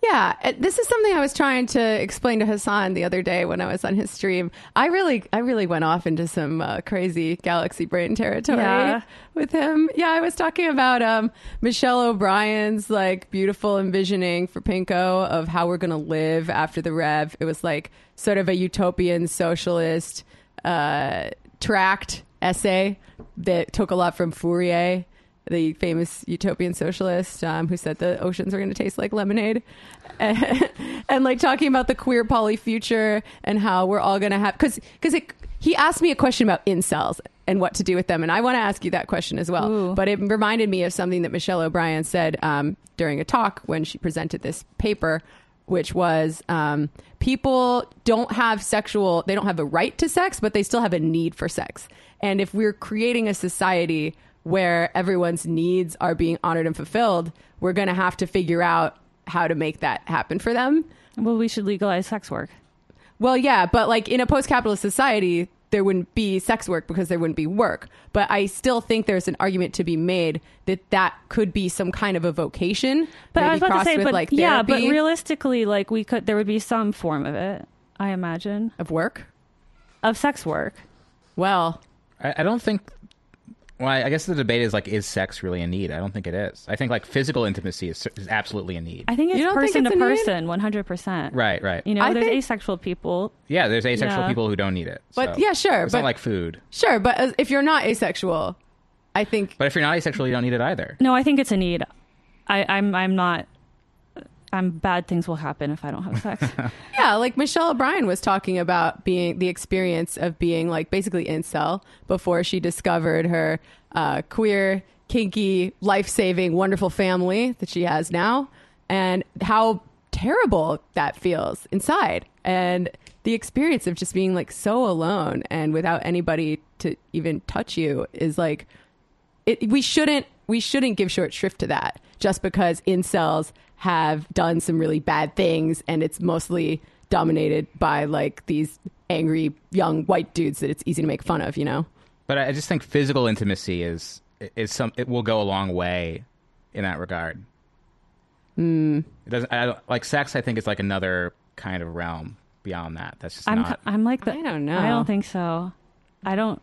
Yeah, uh, this is something I was trying to explain to Hasan the other day when I was on his stream. I really, I really went off into some uh, crazy galaxy brain territory Yeah. with him. Yeah, I was talking about um, Michelle O'Brien's like beautiful envisioning for Pinko of how we're gonna live after the Rev. It was like sort of a utopian socialist uh, tract essay that took a lot from Fourier the famous utopian socialist um, who said the oceans are going to taste like lemonade. And, and like talking about the queer poly future and how we're all going to have because because he asked me a question about incels and what to do with them and i want to ask you that question as well. Ooh. but it reminded me of something that michelle o'brien said um, during a talk when she presented this paper which was um, people don't have sexual they don't have a right to sex but they still have a need for sex. And if we're creating a society where everyone's needs are being honored and fulfilled we're going to have to figure out how to make that happen for them Well, we should legalize sex work. well yeah but like in a post-capitalist society there wouldn't be sex work because there wouldn't be work but i still think there's an argument to be made that that could be some kind of a vocation But I maybe was about to say, with, but like yeah, but realistically, like we could, there would be some form of it. I imagine of work of sex work. well I, I don't think. Well, I I guess the debate is like, is sex really a need? I don't think it is. I think like physical intimacy is, is absolutely a need. I think it's You don't think it's to person, one hundred percent. right, right. You know, I there's think- asexual people. yeah, there's asexual Yeah. people who don't need it. But so. yeah, sure, It's but not like food. sure, but if you're not asexual, I think But if you're not asexual, you don't need it either. No, I think it's a need. I, I'm I'm not. I'm bad things will happen if I don't have sex. yeah, like Michelle O'Brien was talking about being the experience of being like basically incel before she discovered her uh, queer, kinky, life saving, wonderful family that she has now, and how terrible that feels inside, and the experience of just being like so alone and without anybody to even touch you is like it, we shouldn't we shouldn't give short shrift to that just because incels have done some really bad things and it's mostly dominated by like these angry young white dudes that it's easy to make fun of you know But I I just think physical intimacy is is some. It will go a long way in that regard. Hmm. It doesn't. I don't, like sex. I think is like another kind of realm beyond that. That's just I'm not. I'm like the. I don't know. I don't think so. I don't.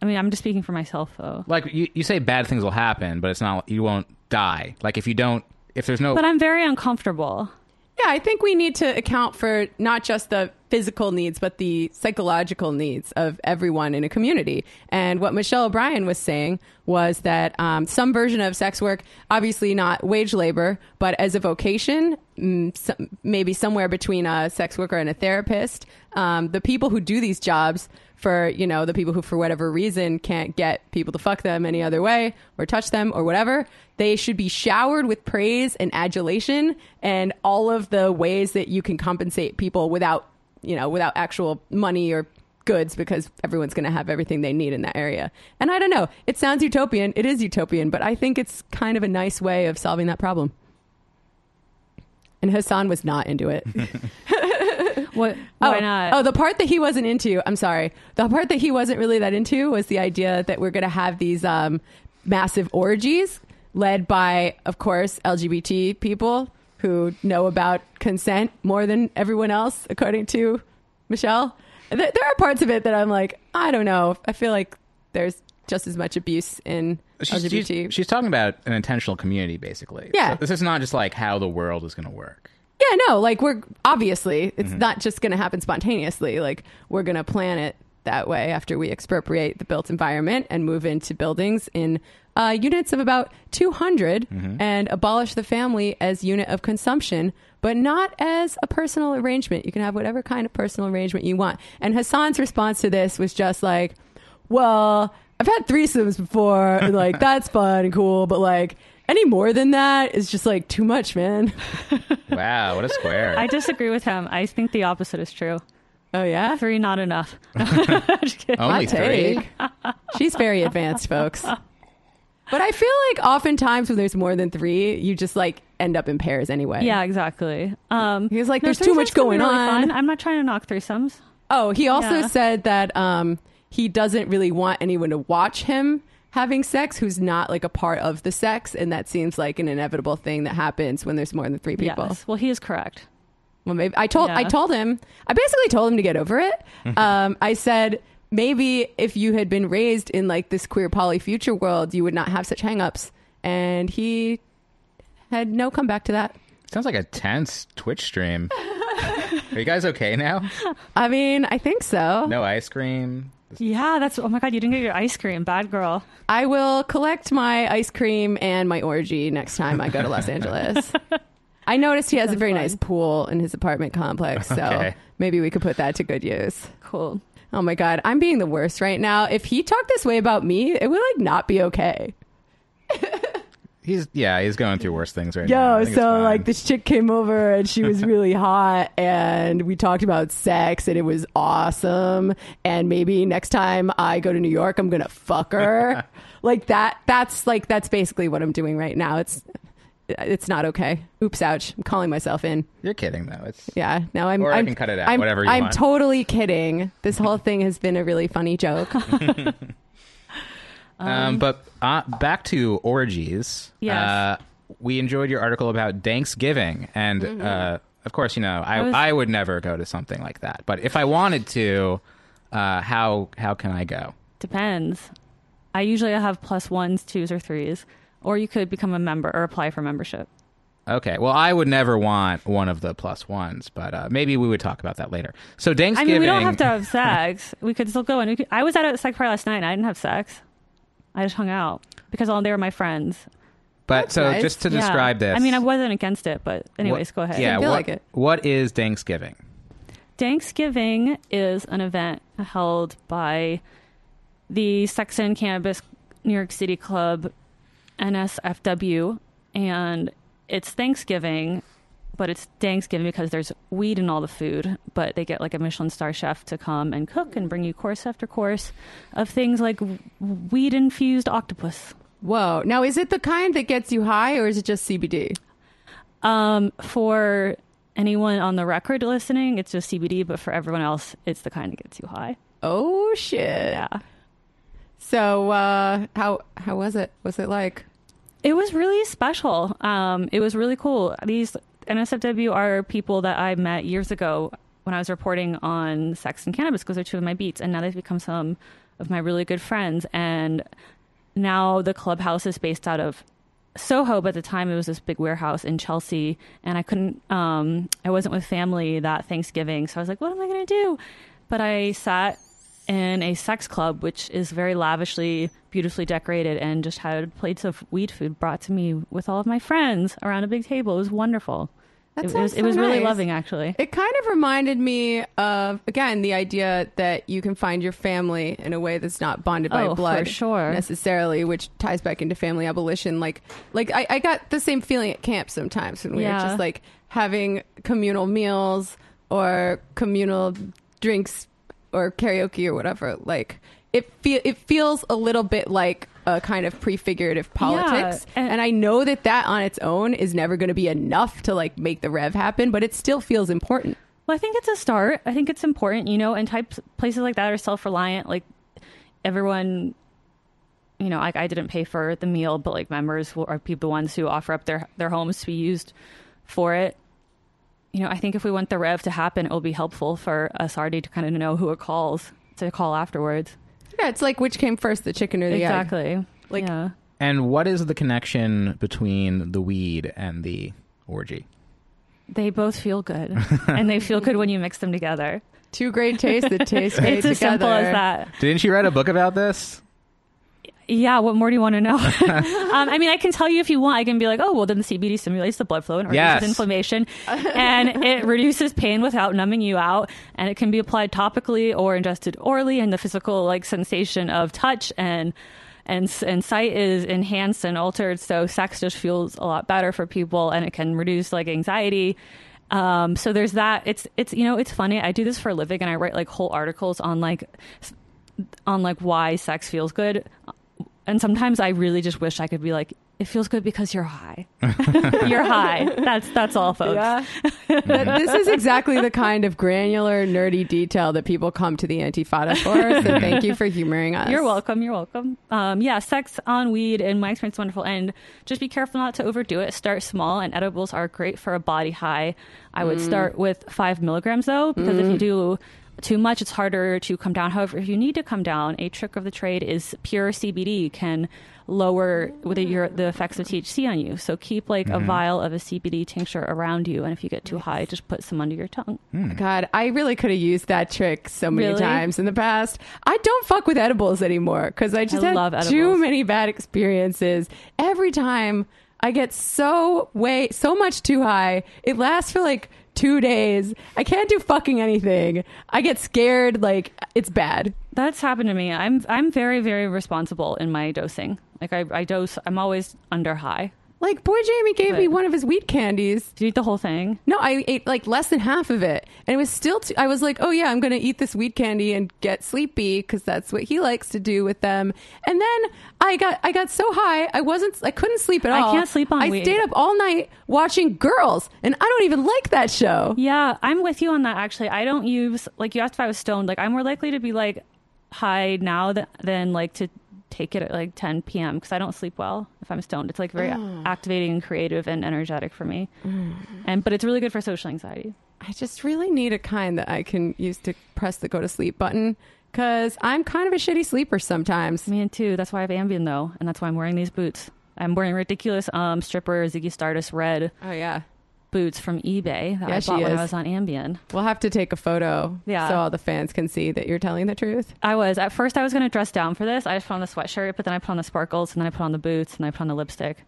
I mean, I'm just speaking for myself though. like you, you say bad things will happen, but it's not. You won't die. Like if you don't. If there's no. But I'm very uncomfortable. yeah i think we need to account for not just the physical needs but the psychological needs of everyone in a community and what michelle o'brien was saying was that um, some version of sex work obviously not wage labor but as a vocation mm, some, maybe somewhere between a sex worker and a therapist um, the people who do these jobs for you know the people who for whatever reason can't get people to fuck them any other way or touch them or whatever they should be showered with praise and adulation and all of the ways that you can compensate people without you know without actual money or goods because everyone's going to have everything they need in that area. And i don't know. It sounds utopian. It is utopian but i think it's kind of a nice way of solving that problem. And hasan was not into it What? Oh, Why not? Oh, the part that he wasn't into, I'm sorry. The part that he wasn't really that into was the idea that we're going to have these um, massive orgies led by, of course, LGBT people who know about consent more than everyone else, according to Michelle. there, there are parts of it that I'm like, I don't know. I feel like there's just as much abuse in She's, LGBT. she's, she's talking about an intentional community, basically. Yeah. So this is not just like how the world is going to work. Yeah, no, like we're obviously it's Mm-hmm. not just going to happen spontaneously. Like we're going to plan it that way after we expropriate the built environment and move into buildings in uh, units of about 200 Mm-hmm. and abolish the family as unit of consumption, but not as a personal arrangement. You can have whatever kind of personal arrangement you want. And Hasan's response to this was just like, "Well, I've had threesomes before, and like that's fun and cool, but like." Any more than that is just like too much, man. Wow, what a square. I disagree with him. I think the opposite is true. Oh yeah, Three, not enough. Just. Only three. She's very advanced, folks. But I feel like oftentimes when there's more than three, you just like end up in pairs anyway. Yeah, exactly. Um, He was like, no, "There's too much threesomes can be going really on." fun. I'm not trying to knock threesomes. Oh, he also Yeah. said that um, he doesn't really want anyone to watch him having sex who's not like a part of the sex, and that seems like an inevitable thing that happens when there's more than three people. Yes. Well, he is correct. Well, maybe I told I told him. I basically told him to get over it. Mm-hmm. um, I said maybe if you had been raised in like this queer poly future world, you would not have such hangups. And he had no comeback to that. Sounds like a tense Twitch stream. Are you guys okay now? I mean, I think so. No ice cream. Yeah, that's. Oh my god, you didn't get your ice cream. Bad girl. I will collect my ice cream and my orgy next time I go to Los Angeles. I noticed he has a very fun. nice pool in his apartment complex, so Okay. maybe we could put that to good use. Cool. Oh my god, I'm being the worst right now. If he talked this way about me, it would like not be okay. He's yeah, he's going through worse things right now. Yo, so like this chick came over and she was really hot and we talked about sex and it was awesome and maybe next time I go to New York I'm going to fuck her. like that that's like that's basically what I'm doing right now. It's it's not okay. Oops, ouch. I'm calling myself in. You're kidding though. It's Yeah. No, I'm Or I I'm, can cut it out, I'm, whatever you I'm want. totally kidding. This whole thing has been a really funny joke. um, but uh, back to orgies. Yes. Uh, we enjoyed your article about Thanksgiving, and Mm-hmm. uh, of course, you know, I I was- I would never go to something like that. But if I wanted to, uh, how how can I go? Depends. I usually have plus ones, twos, or threes. Or you could become a member or apply for membership. Okay. Well, I would never want one of the plus ones, but uh, maybe we would talk about that later. So Thanksgiving. I mean, we don't have to have sex. we could still go and we could, I was at a sex party last night and I didn't have sex. I just hung out because all they were my friends. But That's so nice. just to Yeah. describe this. I mean, I wasn't against it, but anyways, what- go ahead. Yeah. feel what, like it. what is Thanksgiving? Thanksgiving is an event held by the Sex and Cannabis New York City Club, NSFW, and it's Thanksgiving, but it's Thanksgiving because there's weed in all the food. But they get like a Michelin star chef to come and cook and bring you course after course of things like weed infused octopus. Whoa. Now is it the kind that gets you high or is it just CBD? Um, for anyone on the record listening, it's just CBD, but for everyone else, it's the kind that gets you high. Oh shit. Yeah. So uh how how was it? Was it like It was really special. Um, it was really cool. These NSFW are people that I met years ago when I was reporting on sex and cannabis because they're two of my beats, and now they've become some of my really good friends. And now the clubhouse is based out of Soho, but at the time it was this big warehouse in Chelsea, and I couldn't. Um, I wasn't with family that Thanksgiving, so I was like, "What am I going to do?" But I sat in a sex club, which is very lavishly, beautifully decorated, and just had plates of weed food brought to me with all of my friends around a big table. It was wonderful. It, it was, so it was really loving, actually. It kind of reminded me of again the idea that you can find your family in a way that's not bonded by Oh, for blood sure. necessarily, which ties back into family abolition. Like, like I, I got the same feeling at camp sometimes when we were just like having communal meals or communal drinks or karaoke or whatever. Like it feel it feels a little bit like a kind of prefigurative politics, and- and I know that that on its own is never going to be enough to like make the rev happen, but it still feels important. Well, I think it's a start. I think it's important, you know, and types places like that are self reliant. Like everyone, you know, like I didn't pay for the meal, but like members will, are people the ones who offer up their their homes to be used for it. You know, I think if we want the rev to happen, it will be helpful for us already to kind of know who it calls to call afterwards. Yeah, it's like which came first, the chicken or the egg? exactly. Like- yeah. And what is the connection between the weed and the orgy? They both feel good, and they feel good when you mix them together. Two great tastes that taste great It's as together. simple as that. Didn't you write a book about this? Yeah, what more do you want to know? um, I mean, I can tell you if you want. I can be like, oh, well, then the CBD stimulates the blood flow and reduces Yes. inflammation, and it reduces pain without numbing you out. And it can be applied topically or ingested orally, and the physical like sensation of touch and and and sight is enhanced and altered. So sex just feels a lot better for people, and it can reduce like anxiety. Um, so there's that. It's it's you know it's funny. I do this for a living, and I write like whole articles on like on like why sex feels good. And sometimes I really just wish I could be like, it feels good because you're high. you're high. That's that's all, folks. Yeah. This is exactly the kind of granular, nerdy detail that people come to the Antifada for. So thank you for humoring us. You're welcome. You're welcome. Um, yeah, sex on weed, in my experience, is wonderful. And just be careful not to overdo it. Start small, and edibles are great for a body high. I would start with five milligrams, though, because if you do too much, it's harder to come down. However, if you need to come down, a trick of the trade is pure CBD can lower the, your, the effects of THC on you. So keep like a mm-hmm. vial of a CBD tincture around you, and if you get too high, just put some under your tongue. Hmm. God, I really could have used that trick so many Really? times in the past. I don't fuck with edibles anymore because I just I had love too many bad experiences. Every time I get so way so much too high, it lasts for like two days. I can't do fucking anything. I get scared. Like it's bad. That's happened to me. I'm I'm very very responsible in my dosing. Like I, I dose. I'm always under high. Like boy Jamie gave me one of his wheat candies. Do you eat the whole thing? No, I ate like less than half of it, and it was still. Too, I was like, "Oh yeah, I'm going to eat this wheat candy and get sleepy because that's what he likes to do with them." And then I got, I got so high, I wasn't, I couldn't sleep at all. I all. can't sleep on I stayed up all night watching Girls, and I don't even like that show. Yeah, I'm with you on that. Actually, I don't use like you asked if I was stoned. Like I'm more likely to be like high now th- than like to take it at like 10 p.m. because I don't sleep well if I'm stoned. It's like very activating and creative and energetic for me. And but it's really good for social anxiety. I just really need a kind that I can use to press the go to sleep button because I'm kind of a shitty sleeper sometimes. Me too. That's why I have Ambien though, and that's why I'm wearing these boots. I'm wearing ridiculous um, stripper Ziggy Stardust red Oh yeah, boots from eBay that Yeah, I she bought when is. I was on Ambien. we'll have to take a photo Yeah. so all the fans can see that you're telling the truth. I was at first I was going to dress down for this. I just put on the sweatshirt, but then I put on the sparkles, and then I put on the boots, and I put on the lipstick.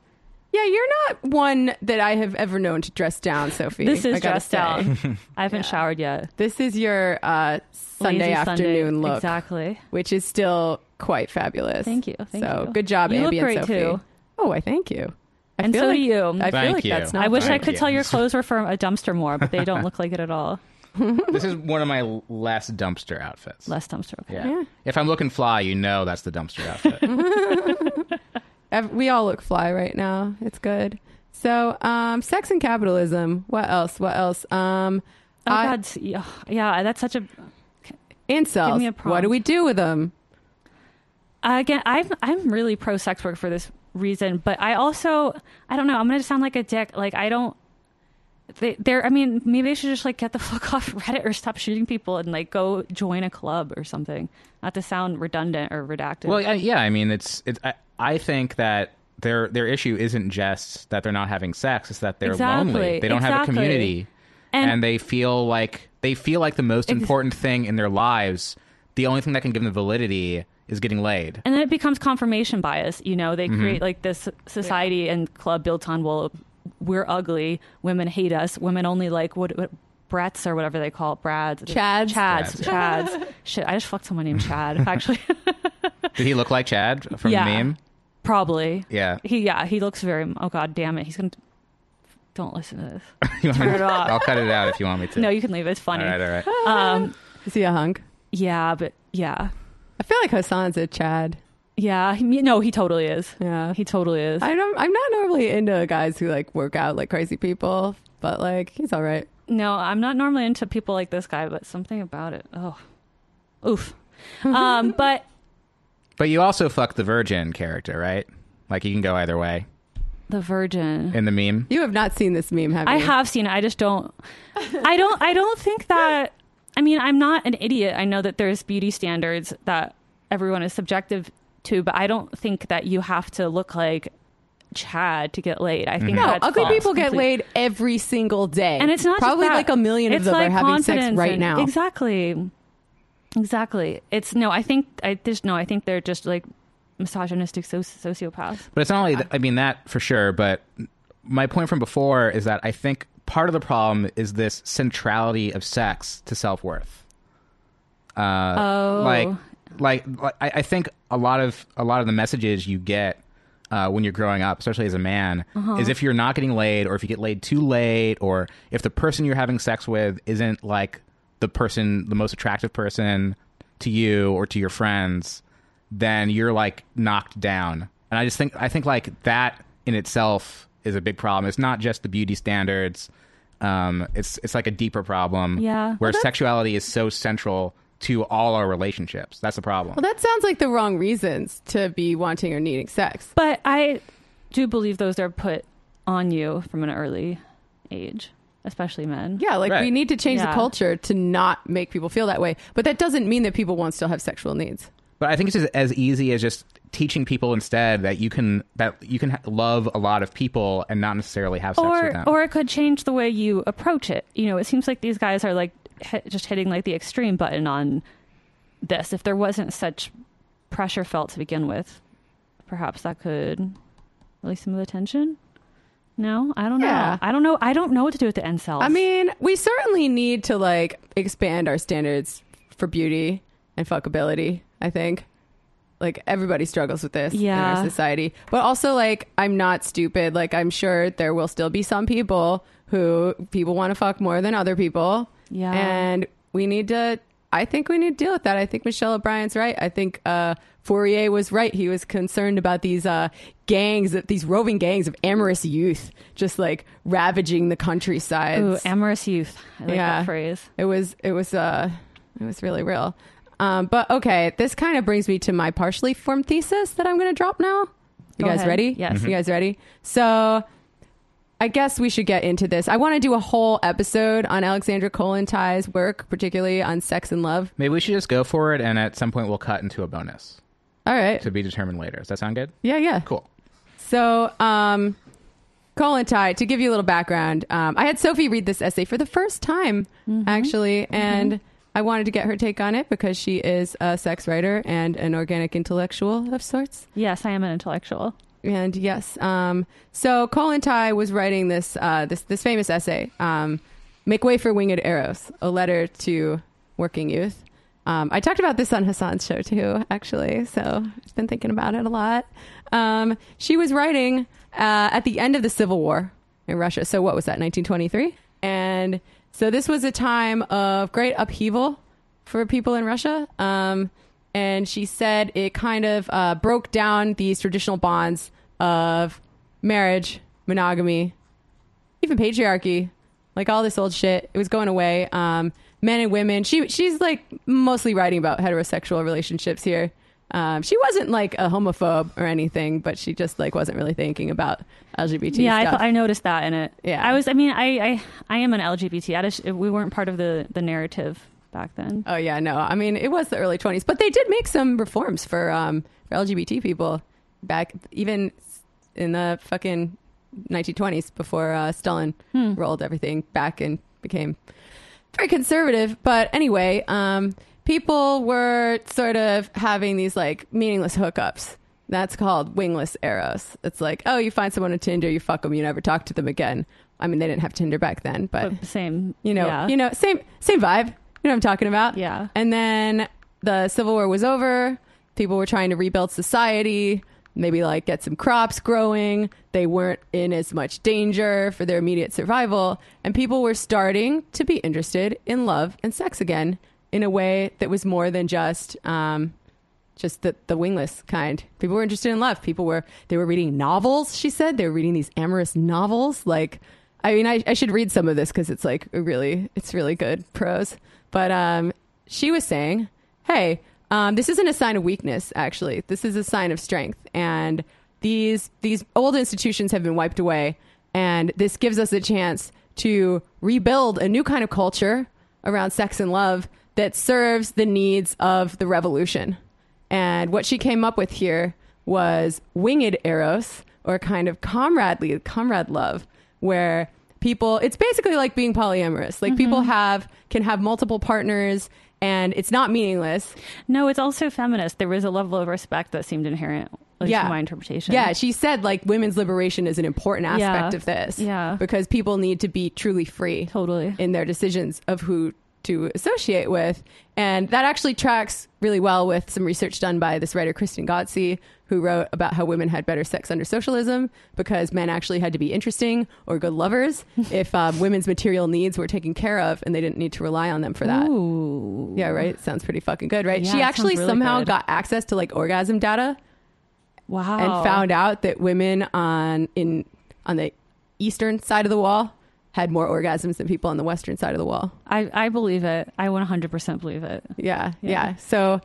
Yeah, you're not one that I have ever known to dress down, Sophie. This I is dressed say. down. I haven't Yeah. showered yet. This is your uh, Sunday Lazy afternoon Sunday. look, Exactly. which is still quite fabulous. Thank you. Thank so you. good job, You look Ambient great, Sophie. too. Oh, I thank you. I And so like, do you. I feel Thank like you. that's not. I wish I could you. tell your clothes were from a dumpster more, but they don't look like it at all. this is one of my less dumpster outfits. Less dumpster. Okay. Yeah. Yeah. If I'm looking fly, you know that's the dumpster outfit. We all look fly right now. It's good. So, um, sex and capitalism. What else? What else? Um, Oh I- God, yeah, yeah, that's such a. incels. Give me a what do we do with them? Again, I'm I'm really pro sex work for this reason, but I also I don't know. I'm gonna sound like a dick. Like I don't. They, they're. I mean, maybe they should just like get the fuck off Reddit or stop shooting people and like go join a club or something. Not to sound redundant or redacted. well, yeah, yeah. I mean, it's it's. I, I think that their their issue isn't just that they're not having sex; it's that they're Exactly, lonely. They don't have a community, and, And- they feel like they feel like the most important thing in their lives. The only thing that can give them validity is getting laid. and then it becomes confirmation bias you know Mm-hmm. they create like this society and club built on well we're ugly women hate us women only like what, what brats or whatever they call it brads Chads. chads chads shit i just fucked someone named chad actually Did he look like Chad from Yeah. the meme? probably Yeah. he yeah he looks very oh god damn it he's gonna don't listen to this You want Turn it off. I'll cut it out if you want me to. no you can leave it. it's funny right, all right. um Is he a hunk? Yeah but yeah I feel like Hasan's a Chad. yeah he, no he totally is Yeah. he totally is I don't. I'm not normally into guys who like work out like crazy people, but like he's all right. No, I'm not normally into people like this guy, but something about it. Oh, oof. um, but But you also fuck the virgin character, right? Like you can go either way. the Virgin. in the meme. You have not seen this meme, have you? I have seen it. I just don't. I don't. I don't think that. I mean, I'm not an idiot. I know that there's beauty standards that everyone is subjective to, but I don't think that you have to look like Chad to get laid. I think mm-hmm. No, that's ugly false people get completely. laid every single day, and it's not just probably that. like a million of It's them like are having sex right and- now. Exactly. Exactly. It's no. I think I just no. I think they're just like misogynistic soci- sociopaths. But it's not only, th- I mean, that for sure. But my point from before is that I think part of the problem is this centrality of sex to self worth. Uh, Oh. like, like, like I, I think a lot of a lot of the messages you get uh, when you're growing up, especially as a man, Uh-huh. is if you're not getting laid, or if you get laid too late, or if the person you're having sex with isn't like the person, the most attractive person to you or to your friends, then you're like knocked down. And I just think I think like that in itself is a big problem. It's not just the beauty standards. Um, it's it's like a deeper problem. Yeah. Where Well, sexuality is so central to all our relationships. That's the problem. Well, that sounds like the wrong reasons to be wanting or needing sex. But I do believe those are put on you from an early age, especially men. Yeah, like Right. we need to change the culture to not make people feel that way. But that doesn't mean that people won't still have sexual needs. But I think it's just as easy as just teaching people instead that you can that you can love a lot of people and not necessarily have sex with them. or it could change the way you approach it. You know, it seems like these guys are like hit, just hitting like the extreme button on this. If there wasn't such pressure felt to begin with, perhaps that could release some of the tension. No, I don't Yeah. know. I don't know. I don't know what to do with the incels. I mean, we certainly need to like expand our standards for beauty and fuckability, I think. Like everybody struggles with this in our society. But also like I'm not stupid. Like I'm sure there will still be some people who people want to fuck more than other people. Yeah. And we need to I think we need to deal with that. I think Michelle O'Brien's right. I think uh Fourier was right. He was concerned about these uh, gangs, these roving gangs of amorous youth, just like ravaging the countryside. Ooh, amorous youth. I like Yeah. that phrase. It was it was uh it was really real. Um, but okay, this kind of brings me to my partially formed thesis that I'm going to drop now. You Go guys ahead. ready? Yes. You guys ready? So I guess we should get into this. I want to do a whole episode on Alexandra Kollontai's work, particularly on sex and love. Maybe we should just go for it, and at some point we'll cut into a bonus All right. to be determined later. Does that sound good? Yeah, yeah. Cool. So, um, Kollontai, to give you a little background, um, I had Sophie read this essay for the first time, actually, and I wanted to get her take on it because she is a sex writer and an organic intellectual of sorts. Yes, I am an intellectual. And yes, um, so Kollontai was writing this uh, this this famous essay, um, "Make Way for Winged Eros: A Letter to Working Youth." Um, I talked about this on Hasan's show too, actually. So I've been thinking about it a lot. Um, she was writing uh, at the end of the Civil War in Russia. So what was that? 1923, and so this was a time of great upheaval for people in Russia. Um, and she said it kind of uh, broke down these traditional bonds of marriage, monogamy, even patriarchy, like all this old shit. It was going away. Um, men and women. She she's like mostly writing about heterosexual relationships here. Um, she wasn't like a homophobe or anything, but she just like wasn't really thinking about LGBT yeah, I, stuff. thought- I noticed that in it. Yeah. I was. I mean, I, I, I am an LGBT. I just, we weren't part of the the narrative back then. Oh yeah, no. I mean, it was the early 20s, but they did make some reforms for um for LGBT people back even in the fucking 1920s before uh, Stalin Hmm. rolled everything back and became very conservative. But anyway, um, people were sort of having these like meaningless hookups. That's called wingless eros. It's like, oh, you find someone on Tinder, you fuck them, you never talk to them again. I mean, they didn't have Tinder back then, but But same. you know, Yeah. you know, same same vibe. You know what I'm talking about? Yeah. And then the Civil War was over. People were trying to rebuild society, maybe like get some crops growing. They weren't in as much danger for their immediate survival, and people were starting to be interested in love and sex again in a way that was more than just um, just the the wingless kind. People were interested in love. People were they were reading novels. She said they were reading these amorous novels. Like, I mean, I, I should read some of this because it's like really it's really good prose. But um, she was saying, hey, um, this isn't a sign of weakness. Actually, this is a sign of strength. And these these old institutions have been wiped away, and this gives us a chance to rebuild a new kind of culture around sex and love that serves the needs of the revolution. And what she came up with here was winged eros, or kind of comradely comrade love, where people it's basically like being polyamorous. Like people mm-hmm. have can have multiple partners and it's not meaningless. No, it's also feminist. There was a level of respect that seemed inherent, Yeah. my interpretation. Yeah, she said like women's liberation is an important aspect Yeah. of this. Yeah. Because people need to be truly free totally. in their decisions of who to associate with. And that actually tracks really well with some research done by this writer, Kristen Ghodsee, who wrote about how women had better sex under socialism because men actually had to be interesting or good lovers if um, women's material needs were taken care of and they didn't need to rely on them for that. Ooh. Yeah, right? Sounds pretty fucking good, right? Yeah, she actually really somehow good. got access to like orgasm data Wow. and found out that women on in on the eastern side of the wall had more orgasms than people on the western side of the wall. I, I believe it. I 100% believe it. Yeah, yeah. Yeah. So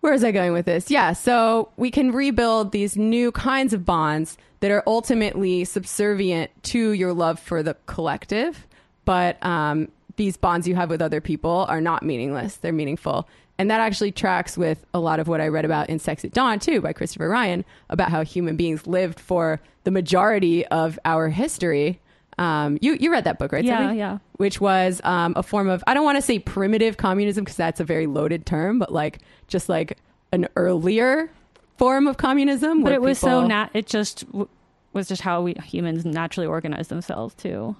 where is I going with this? Yeah, so we can rebuild these new kinds of bonds that are ultimately subservient to your love for the collective, but um, these bonds you have with other people are not meaningless. They're meaningful. And that actually tracks with a lot of what I read about in Sex at Dawn, too, by Christopher Ryan, about how human beings lived for the majority of our history. Um, you, you read that book, right? Yeah, Sylvie? yeah. which was um, a form of I don't want to say primitive communism because that's a very loaded term, but like just like an earlier form of communism. But it was so people- nat. It just w- was just how we humans naturally organize themselves too.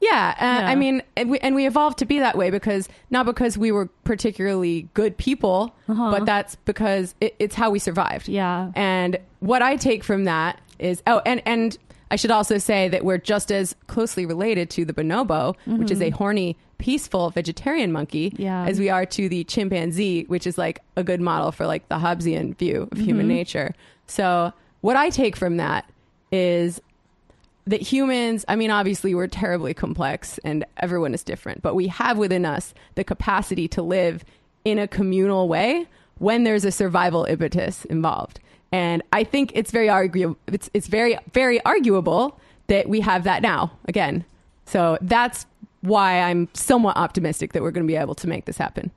yeah. Uh, Yeah. I mean, and we, and we evolved to be that way because not because we were particularly good people, Uh-huh. but that's because it, it's how we survived. Yeah. And what I take from that is oh, and and I should also say that we're just as closely related to the bonobo, which is a horny, peaceful vegetarian monkey, Mm-hmm. Yeah. as we are to the chimpanzee, which is like a good model for like the Hobbesian view of human Mm-hmm. nature. So what I take from that is that humans, I mean, obviously we're terribly complex and everyone is different, but we have within us the capacity to live in a communal way when there's a survival impetus involved. And I think it's very arguable. It's, it's very, very arguable that we have that now again. So that's why I'm somewhat optimistic that we're going to be able to make this happen.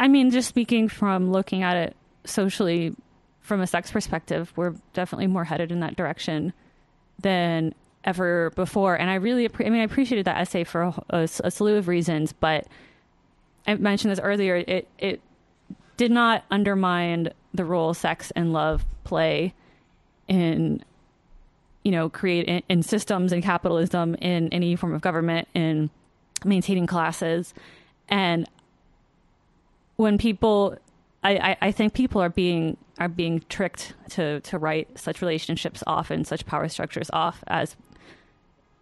I mean, just speaking from looking at it socially from a sex perspective, we're definitely more headed in that direction than ever before. And I really, I mean, I appreciated that essay for a, a, a slew of reasons, but I mentioned this earlier. It it did not undermine the role sex and love play in you know create in, in systems and capitalism in any form of government in maintaining classes. And when people I, I, think people are being are being tricked to to write such relationships off and such power structures off as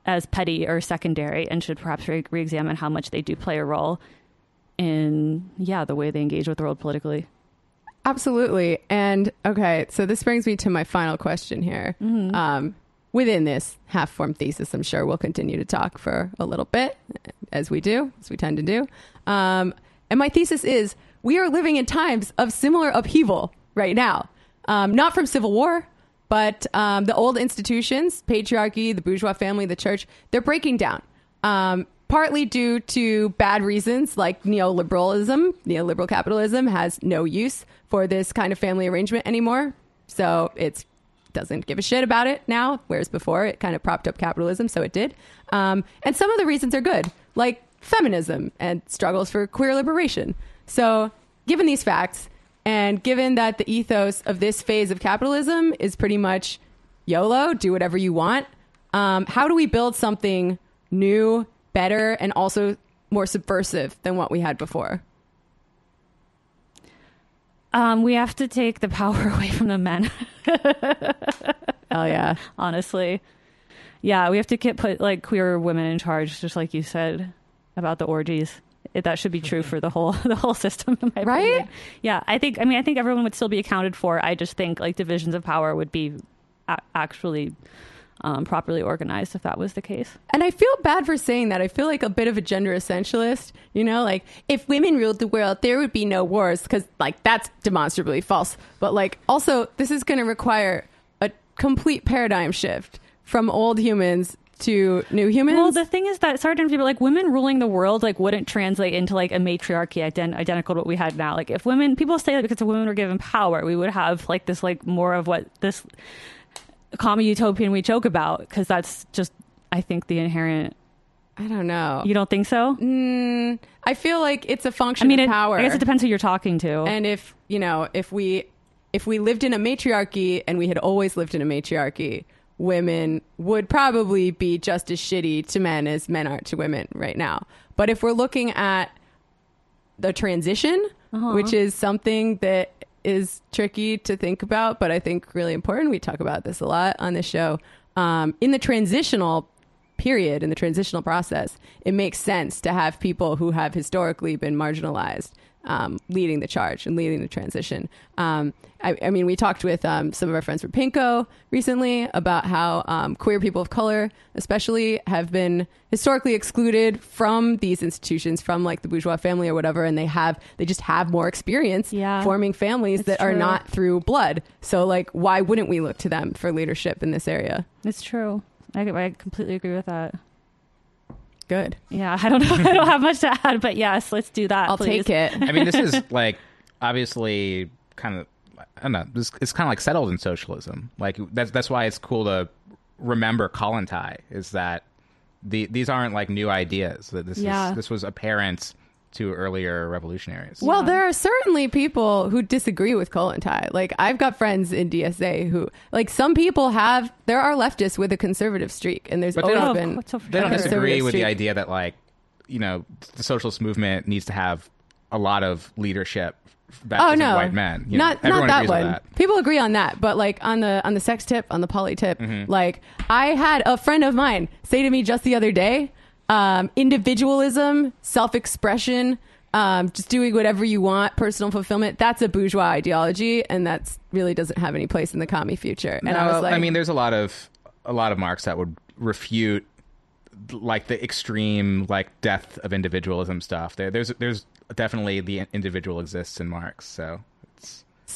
as petty or secondary and should perhaps re- re-examine how much they do play a role in yeah the way they engage with the world politically Absolutely. And okay, so this brings me to my final question here. Um, within this half formed thesis, I'm sure we'll continue to talk for a little bit, as we do, as we tend to do. Um, and my thesis is we are living in times of similar upheaval right now. Um, not from civil war, but um, the old institutions, patriarchy, the bourgeois family, the church, they're breaking down. Partly due to bad reasons like neoliberalism. Neoliberal capitalism has no use for this kind of family arrangement anymore. So it doesn't give a shit about it now, whereas before it kind of propped up capitalism, so it did. Um, and some of the reasons are good, like feminism and struggles for queer liberation. So, given these facts, and given that the ethos of this phase of capitalism is pretty much YOLO, do whatever you want, um, how do we build something new, better, and also more subversive than what we had before? um, we have to take the power away from the men Oh, yeah. honestly yeah we have to get put like queer women in charge just like you said about the orgies it, that should be true for the whole the whole system in my Right? opinion. yeah i think i mean i think everyone would still be accounted for i just think like divisions of power would be a- actually um, properly organized if that was the case And I feel bad for saying that. I feel like a bit of a gender essentialist, you know, like if women ruled the world, there would be no wars because, like, that's demonstrably false. But, like, also, this is going to require a complete paradigm shift from old humans to new humans. Well, the thing is that certain people, like women ruling the world, like wouldn't translate into like a matriarchy ident- identical to what we had now. Like if women, people say that because women were given power, we would have like this, like more of what this common utopian we joke about because that's just, I think, the inherent. I don't know. You don't think so? Mm, I feel like it's a function I mean, of it, power. I guess it depends who you're talking to. And if you know, if we if we lived in a matriarchy and we had always lived in a matriarchy, women would probably be just as shitty to men as men are to women right now. But if we're looking at the transition, Uh-huh. which is something that is tricky to think about, but I think really important. We talk about this a lot on the show. Um, in the transitional period, in the transitional process, it makes sense to have people who have historically been marginalized um, leading the charge and leading the transition. Um, I, I mean, we talked with um, some of our friends from Pinko recently about how um, queer people of color, especially, have been historically excluded from these institutions, from like the bourgeois family or whatever, and they have they just have more experience Yeah. forming families that are not through blood. So, like, why wouldn't we look to them for leadership in this area? it's true. I, I completely agree with that. Good. Yeah, I don't know. I don't have much to add, but yes, let's do that. I'll please. take it. I mean, this is like obviously kind of I don't know. This, it's kind of like settled in socialism. Like that's that's why it's cool to remember Kollontai is that the these aren't like new ideas. That this Yeah. is this was apparent to earlier revolutionaries. Well, there are certainly people who disagree with Kollontai. Like I've got friends in DSA who, like, some people have. There are leftists with a conservative streak, and there's But they always don't- been. What's they don't disagree Conservative with the idea that like you know the socialist movement needs to have a lot of leadership that Oh isn't no, white men. You know, not not that agrees with one. that. People agree on that, but like on the on the sex tip, on the poly tip, Mm-hmm. like I had a friend of mine say to me just the other day, um, individualism, self expression, um, just doing whatever you want, personal fulfillment. That's a bourgeois ideology, and that's really doesn't have any place in the commie future. And I was like, I mean, there's a lot of a lot of Marx that would refute like the extreme like death of individualism stuff. There, there's there's definitely the individual exists in Marx. So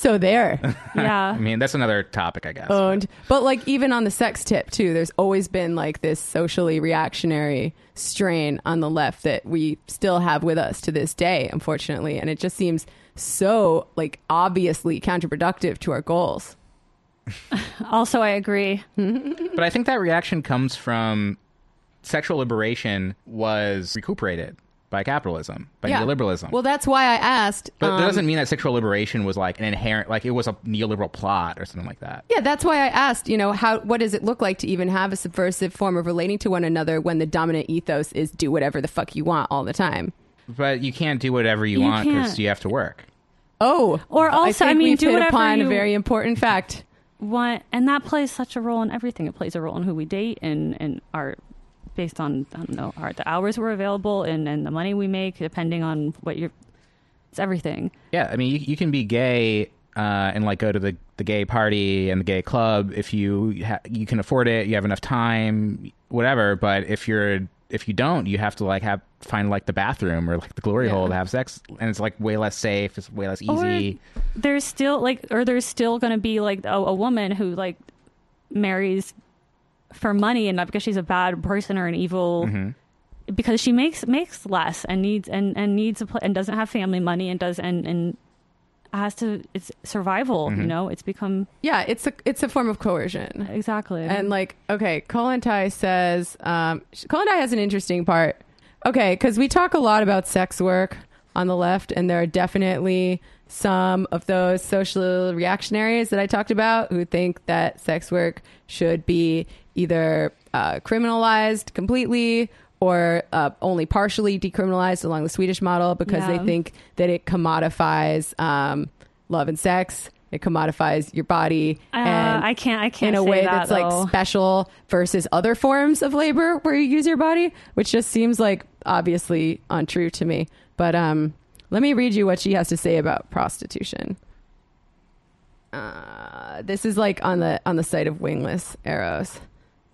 so there. Yeah. I Yeah. mean, that's another topic, I guess. owned. But like even on the sex tip too, there's always been like this socially reactionary strain on the left that we still have with us to this day, unfortunately. And it just seems so like obviously counterproductive to our goals. Also, I agree. But I think that reaction comes from sexual liberation was recuperated by capitalism, by neoliberalism. Well, that's why I asked. but um, that doesn't mean that sexual liberation was like an inherent, like it was a neoliberal plot or something like that. Yeah, that's why I asked, you know, how what does it look like to even have a subversive form of relating to one another when the dominant ethos is do whatever the fuck you want all the time? But you can't do whatever you, You want because you have to work. Oh, Or also, I, I mean, we've do hit whatever upon a very important fact. What and that plays such a role in everything. It plays a role in who we date and and our based on I don't know our the hours we're available and and the money we make depending on what you're. It's everything. Yeah, I mean, you, you can be gay uh, and like go to the, the gay party and the gay club if you ha- you can afford it, you have enough time, whatever. But if you're if you don't, you have to like have find like the bathroom or like the glory Yeah. hole to have sex, and it's like way less safe. It's way less easy. Or there's still like, or there's still going to be like a, a woman who like marries for money and not because she's a bad person or an evil. Mm-hmm. Because she makes makes less and needs and and needs a pl- and doesn't have family money and does and and has to it's survival. Mm-hmm. You know, it's become Yeah, it's a it's a form of coercion. exactly And like, okay, Kollontai says, um, Kollontai has an interesting part. Okay, because we talk a lot about sex work on the left, and there are definitely some of those social reactionaries that I talked about who think that sex work should be either uh, criminalized completely or uh, only partially decriminalized along the Swedish model because Yeah. they think that it commodifies um, love and sex. It commodifies your body. Uh, and I can't I can't in a say way that, that's though. like special versus other forms of labor where you use your body, which just seems like obviously untrue to me. But um, let me read you what she has to say about prostitution. Uh, this is like on the on the site of Wingless Eros.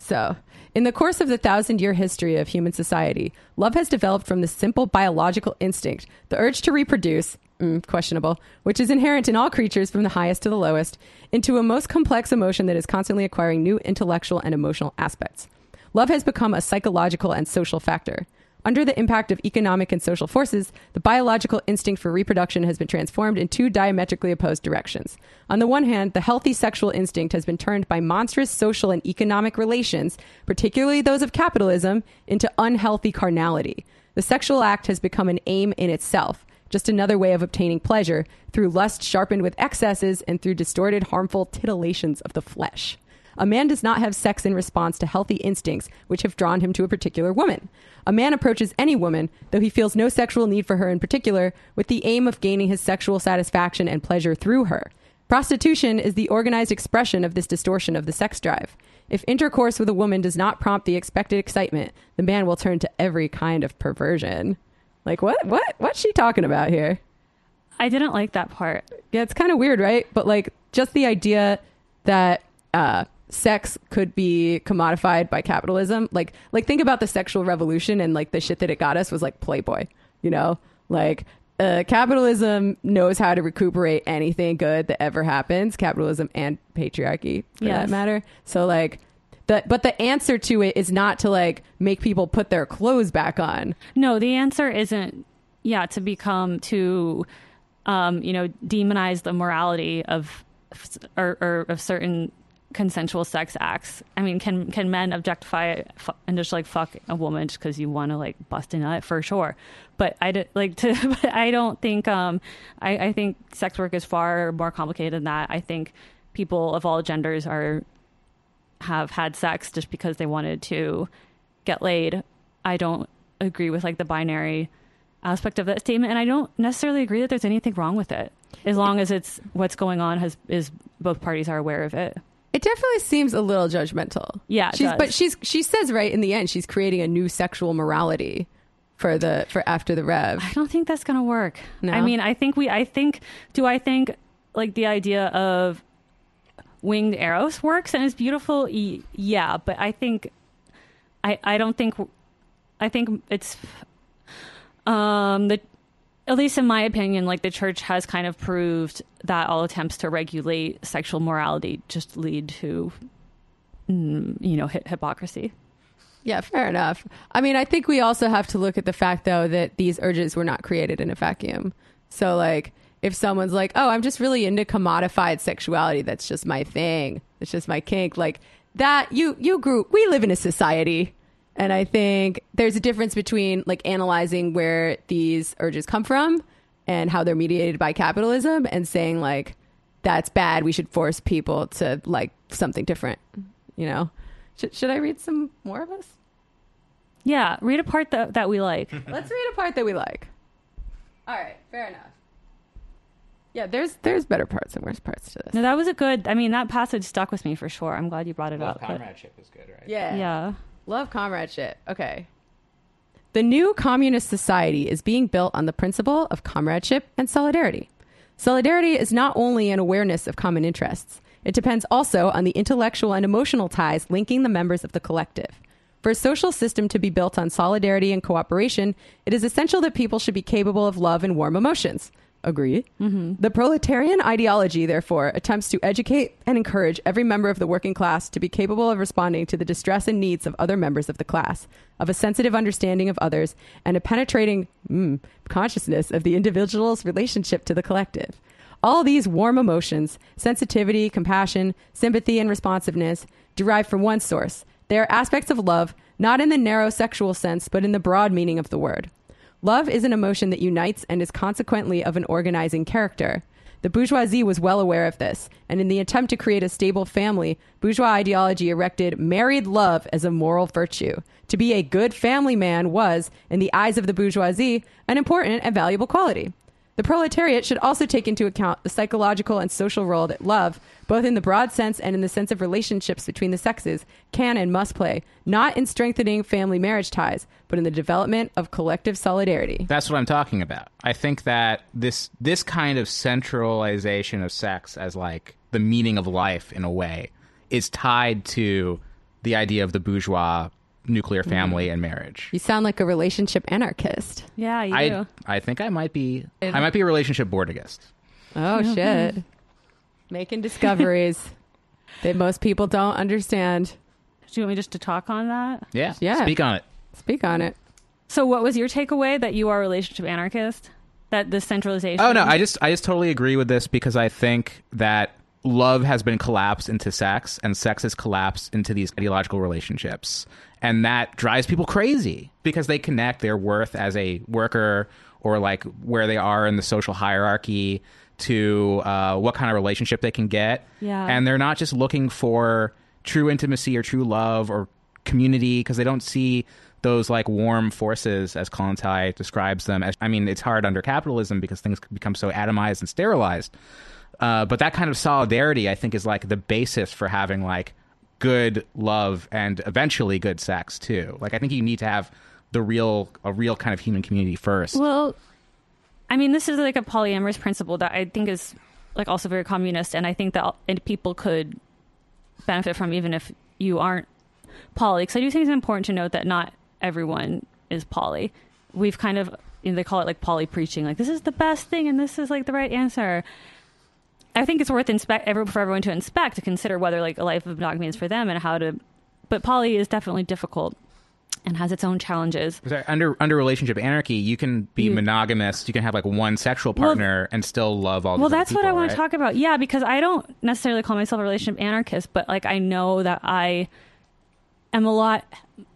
So, in the course of the thousand year history of human society, love has developed from the simple biological instinct, the urge to reproduce, mm, questionable, which is inherent in all creatures from the highest to the lowest, into a most complex emotion that is constantly acquiring new intellectual and emotional aspects. Love has become a psychological and social factor. Under the impact of economic and social forces, the biological instinct for reproduction has been transformed in two diametrically opposed directions. On the one hand, the healthy sexual instinct has been turned by monstrous social and economic relations, particularly those of capitalism, into unhealthy carnality. The sexual act has become an aim in itself, just another way of obtaining pleasure through lust sharpened with excesses and through distorted, harmful titillations of the flesh. A man does not have sex in response to healthy instincts which have drawn him to a particular woman. A man approaches any woman, though he feels no sexual need for her in particular, with the aim of gaining his sexual satisfaction and pleasure through her. Prostitution is the organized expression of this distortion of the sex drive. If intercourse with a woman does not prompt the expected excitement, the man will turn to every kind of perversion. Like what? What? What's she talking about here? I didn't like that part. Yeah, it's kind of weird, right? But like just the idea that uh, sex could be commodified by capitalism. Like like think about the sexual revolution and like the shit that it got us was like Playboy, you know? Like uh, capitalism knows how to recuperate anything good that ever happens, capitalism and patriarchy for Yes. that matter. So like the, but the answer to it is not to like make people put their clothes back on. No, the answer isn't yeah to become to um, you know demonize the morality of or, or of certain consensual sex acts. I mean, can can men objectify fu- and just like fuck a woman just because you want to like bust a nut for sure? But I d- like to. But I don't think. Um, I, I think sex work is far more complicated than that. I think people of all genders are have had sex just because they wanted to get laid. I don't agree with like the binary aspect of that statement and I don't necessarily agree that there's anything wrong with it as long as it's what's going on has is both parties are aware of it. It definitely seems a little judgmental. Yeah, she's but she's she says right in the end she's creating a new sexual morality for the for after the rev. I don't think that's going to work. No? I mean, I think we I think do I think like the idea of winged eros works and is beautiful? Y- yeah, but I think I I don't think I think it's um the at least in my opinion like the church has kind of proved that all attempts to regulate sexual morality just lead to mm, you know hypocrisy. Yeah, fair enough. I mean, I think we also have to look at the fact though that these urges were not created in a vacuum. So like if someone's like, "Oh, I'm just really into commodified sexuality. That's just my thing. It's just my kink." Like that you you grew we live in a society and I think there's a difference between like analyzing where these urges come from and how they're mediated by capitalism and saying like that's bad. We should force people to like something different, you know? Should, should I read some more of this? Yeah, read a part that that we like. Let's read a part that we like. All right, fair enough. Yeah, there's there's better parts and worse parts to this. No, that was a good. I mean, that passage stuck with me for sure. I'm glad you brought it Love up. but- comradeship is good, right? Yeah. yeah. Love comradeship. Okay. The new communist society is being built on the principle of comradeship and solidarity. Solidarity is not only an awareness of common interests, it depends also on the intellectual and emotional ties linking the members of the collective. For a social system to be built on solidarity and cooperation, it is essential that people should be capable of love and warm emotions. Agree? The proletarian ideology, therefore, attempts to educate and encourage every member of the working class to be capable of responding to the distress and needs of other members of the class, of a sensitive understanding of others, and a penetrating mm, consciousness of the individual's relationship to the collective. All these warm emotions, sensitivity, compassion, sympathy, and responsiveness, derive from one source. They are aspects of love, not in the narrow sexual sense, but in the broad meaning of the word. Love is an emotion that unites and is consequently of an organizing character. The bourgeoisie was well aware of this, and in the attempt to create a stable family, bourgeois ideology erected married love as a moral virtue. To be a good family man was, in the eyes of the bourgeoisie, an important and valuable quality. The proletariat should also take into account the psychological and social role that love, both in the broad sense and in the sense of relationships between the sexes, can and must play, not in strengthening family marriage ties, but in the development of collective solidarity. That's what I'm talking about. I think that this this kind of centralization of sex as like the meaning of life in a way is tied to the idea of the bourgeois nuclear mm-hmm. family and marriage. You sound like a relationship anarchist. Yeah, you I do. I think I might be It- I might be a relationship bordigist. Oh shit. Making discoveries that most people don't understand. Do you want me just to talk on that? Yeah. Yeah. Speak on it. Speak on it. So, what was your takeaway that you are a relationship anarchist? That the centralization? Oh no, I just I just totally agree with this because I think that love has been collapsed into sex and sex has collapsed into these ideological relationships. And that drives people crazy because they connect their worth as a worker or like where they are in the social hierarchy to uh, what kind of relationship they can get. Yeah. And they're not just looking for true intimacy or true love or community because they don't see those like warm forces as Kollontai describes them as I mean it's hard under capitalism because things become so atomized and sterilized. Uh, but that kind of solidarity I think is like the basis for having like good love and eventually good sex too. Like I think you need to have the real a real kind of human community first. Well, I mean, this is like a polyamorous principle that I think is like also very communist, and I think that people could benefit from even if you aren't poly. Because I do think it's important to note that not everyone is poly. We've kind of you know, they call it like poly preaching, like this is the best thing and this is like the right answer. I think it's worth inspect every- for everyone to inspect to consider whether like a life of monogamy is for them and how to. But poly is definitely difficult and has its own challenges. Under under relationship anarchy, you can be You- monogamous. You can have like one sexual Well- partner and still love all. Well, that's what I people, want right? to talk about. Yeah, because I don't necessarily call myself a relationship anarchist, but like I know that I am a lot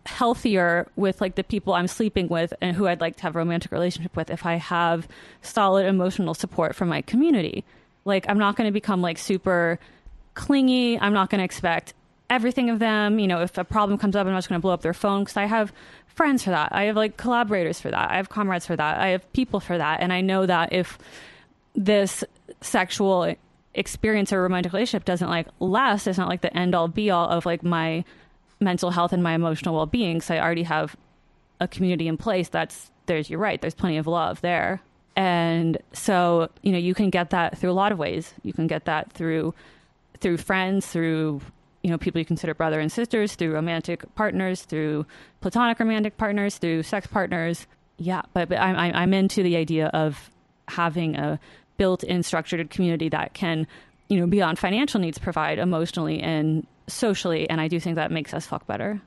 healthier with like the people I'm sleeping with and who I'd like to have a romantic relationship with if I have solid emotional support from my community. Like I'm not going to become like super clingy. I'm not going to expect everything of them. You know, if a problem comes up, I'm just going to blow up their phone because I have friends for that. I have like collaborators for that. I have comrades for that. I have people for that. And I know that if this sexual experience or romantic relationship doesn't like last, it's not like the end all be all of like my mental health and my emotional well being. So I already have a community in place that's there's you're right, there's plenty of love there. And so, you know, you can get that through a lot of ways. You can get that through through friends, through you know, people you consider brother and sisters, through romantic partners, through platonic romantic partners, through sex partners. Yeah, but, but I'm, I'm I'm into the idea of having a built-in structured community that can, you know, beyond financial needs, provide emotionally and socially, and I do think that makes us fuck better.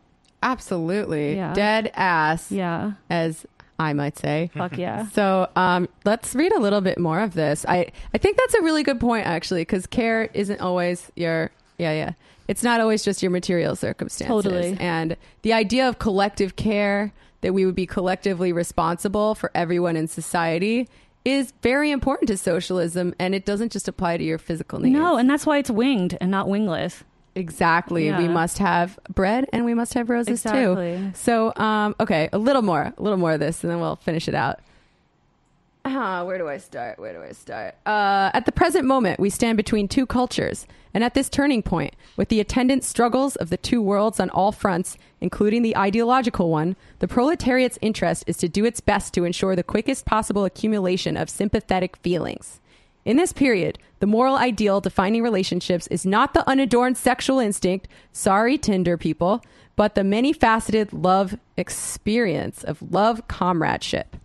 Absolutely. Yeah. Dead ass, Yeah, as I might say. fuck yeah. So um, let's read a little bit more of this. I, I think that's a really good point, actually, because care isn't always your, yeah, yeah. It's not always just your material circumstances. Totally. And the idea of collective care, that we would be collectively responsible for everyone in society, is very important to socialism. And it doesn't just apply to your physical needs. No, and that's why it's winged and not wingless. Exactly. Yeah. We must have bread and we must have roses too. So, um, okay, a little more, a little more of this, and then we'll finish it out. Ah, where do I start? Where do I start? Uh, at the present moment, we stand between two cultures, and at this turning point, with the attendant struggles of the two worlds on all fronts, including the ideological one, the proletariat's interest is to do its best to ensure the quickest possible accumulation of sympathetic feelings. In this period, the moral ideal defining relationships is not the unadorned sexual instinct, sorry, Tinder people, but the many faceted love experience of love comradeship.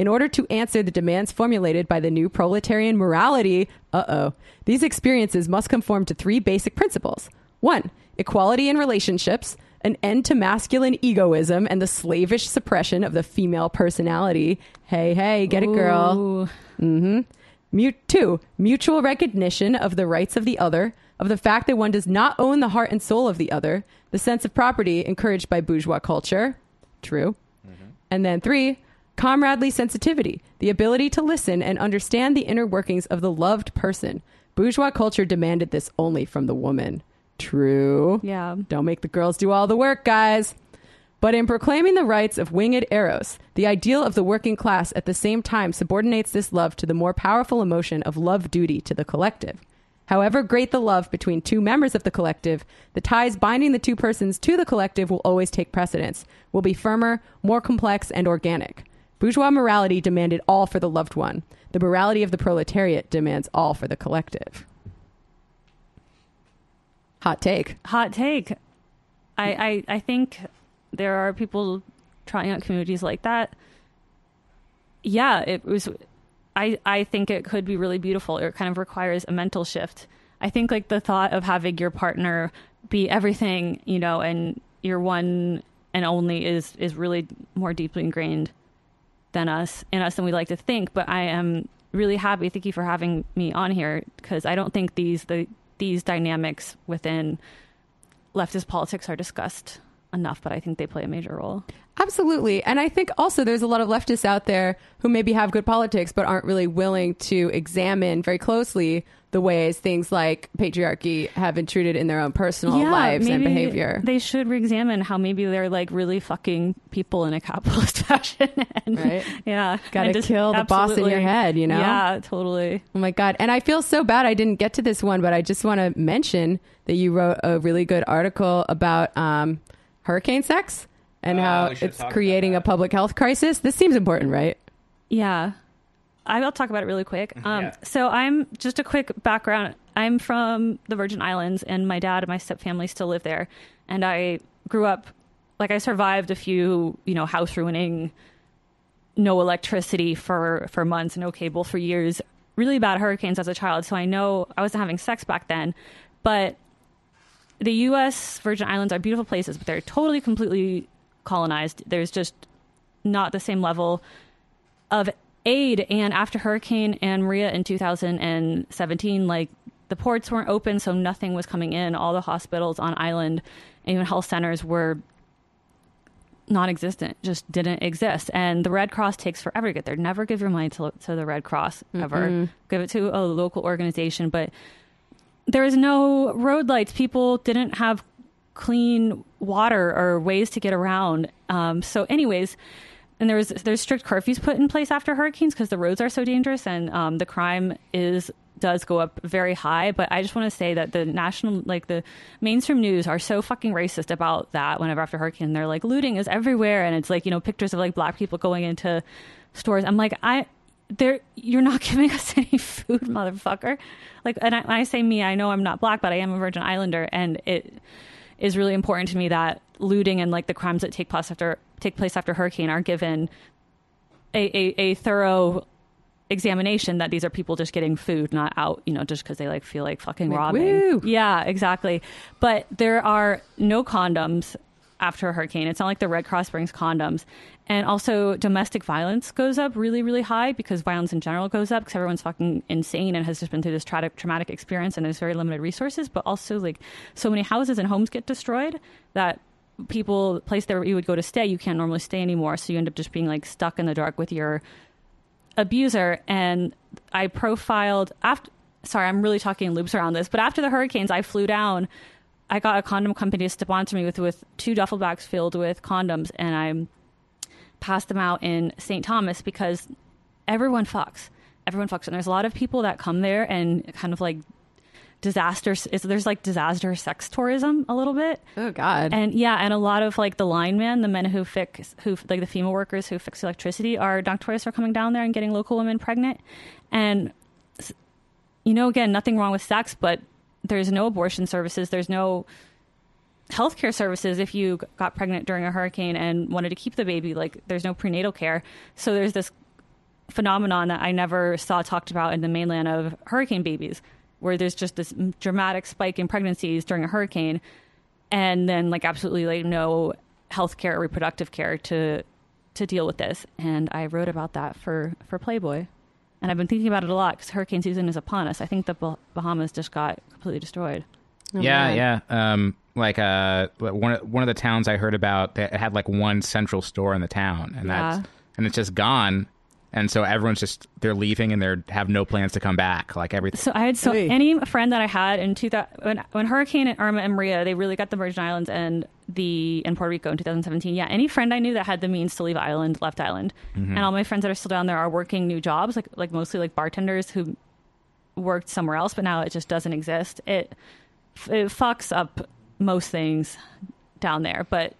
In order to answer the demands formulated by the new proletarian morality, uh oh, these experiences must conform to three basic principles. One, equality in relationships, an end to masculine egoism and the slavish suppression of the female personality. Hey, hey, get it, girl. Ooh. Mm-hmm. Mu- two, mutual recognition of the rights of the other, of the fact that one does not own the heart and soul of the other, the sense of property encouraged by bourgeois culture. True. And then three, comradely sensitivity, the ability to listen and understand the inner workings of the loved person. Bourgeois culture demanded this only from the woman. True. Yeah. Don't make the girls do all the work, guys. But in proclaiming the rights of winged eros, the ideal of the working class at the same time subordinates this love to the more powerful emotion of love duty to the collective. However great the love between two members of the collective, the ties binding the two persons to the collective will always take precedence, will be firmer, more complex, and organic. Bourgeois morality demanded all for the loved one. The morality of the proletariat demands all for the collective. Hot take. Hot take. I, I, I think there are people trying out communities like that. Yeah, it was. I I think it could be really beautiful. It kind of requires a mental shift. I think like the thought of having your partner be everything, you know, and your one and only is is really more deeply ingrained than us in us than we like to think. But I am really happy. Thank you for having me on here because I don't think these the these dynamics within leftist politics are discussed enough, but I think they play a major role. Absolutely. And I think also there's a lot of leftists out there who maybe have good politics but aren't really willing to examine very closely the ways things like patriarchy have intruded in their own personal lives and behavior. They should re-examine how maybe they're like really fucking people in a capitalist fashion. and, Right. Yeah. Gotta And just- kill the boss in your head, you know? Yeah, totally. Oh my God. And I feel so bad I didn't get to this one, but I just want to mention that you wrote a really good article about um, hurricane sex and Oh, how it's creating a public health crisis. This seems important, right? Yeah. I will talk about it really quick. Um, Yeah. So I'm just a quick background. I'm from the Virgin Islands, and my dad and my stepfamily still live there. And I grew up, like I survived a few, you know, house ruining, no electricity for for months, no cable for years, really bad hurricanes as a child. So I know I wasn't having sex back then, but the U.S. Virgin Islands are beautiful places, but they're totally completely colonized. There's just not the same level of aid. And after hurricane anne maria in 2017 like the ports weren't open so nothing was coming in. All the hospitals on island and even health centers were non-existent just didn't exist. And the red cross takes forever to get there. Never give your money to, to the red cross ever. Give it to a local organization. But there was no road lights. People didn't have clean water or ways to get around. Um, so anyways and there's there's strict curfews put in place after hurricanes because the roads are so dangerous and um, the crime is does go up very high. But i just want to say that the national like the mainstream news are so fucking racist about that whenever after hurricane. They're like looting is everywhere and it's like you know pictures of like black people going into stores. I'm like i there you're not giving us any food motherfucker like and I, when i say me i know i'm not black but i am a virgin islander and it is really important to me that looting and like the crimes that take place after take place after hurricane are given a, a, a thorough examination that these are people just getting food, not out, you know, just because they like feel like fucking Like, robbing. woo. Yeah, exactly. But there are no condoms after a hurricane. It's not like the Red Cross brings condoms. And also, domestic violence goes up really, really high because violence in general goes up because everyone's fucking insane and has just been through this traumatic, traumatic experience and there's very limited resources. But also, like, so many houses and homes get destroyed that people, place there you would go to stay, you can't normally stay anymore. So you end up just being like stuck in the dark with your abuser and I profiled after sorry, I'm really talking loops around this, but after the hurricanes I flew down I got a condom company to sponsor me with with two duffel bags filled with condoms and I passed them out in St. Thomas because everyone fucks. Everyone fucks and there's a lot of people that come there and kind of like disaster is there's like disaster sex tourism a little bit Oh God. and yeah, and a lot of like the linemen, the men who fix, who like the female workers who fix electricity, are doctors are coming down there and getting local women pregnant. And you know, again, nothing wrong with sex, but there's no abortion services. There's no healthcare services if you got pregnant during a hurricane and wanted to keep the baby. Like, there's no prenatal care. So there's this phenomenon that I never saw talked about in the mainland of hurricane babies, where there's just this dramatic spike in pregnancies during a hurricane, and then like absolutely like no healthcare or reproductive care to to deal with this. And I wrote about that for for Playboy, and I've been thinking about it a lot because hurricane season is upon us. I think the Bah- Bahamas just got completely destroyed. Oh, yeah, man. yeah. Um, like uh, one of- one of the towns I heard about that had like one central store in the town, and Yeah. that's and it's just gone. And so everyone's just they're leaving and they are have no plans to come back. Like everything. So I had so Oy. any friend that I had in 2000 when when Hurricane Irma and Maria they really got the Virgin Islands and the and Puerto Rico in 2017. Yeah, any friend I knew that had the means to leave island left island, mm-hmm. and all my friends that are still down there are working new jobs like like mostly like bartenders who worked somewhere else, but now it just doesn't exist. It it fucks up most things down there, but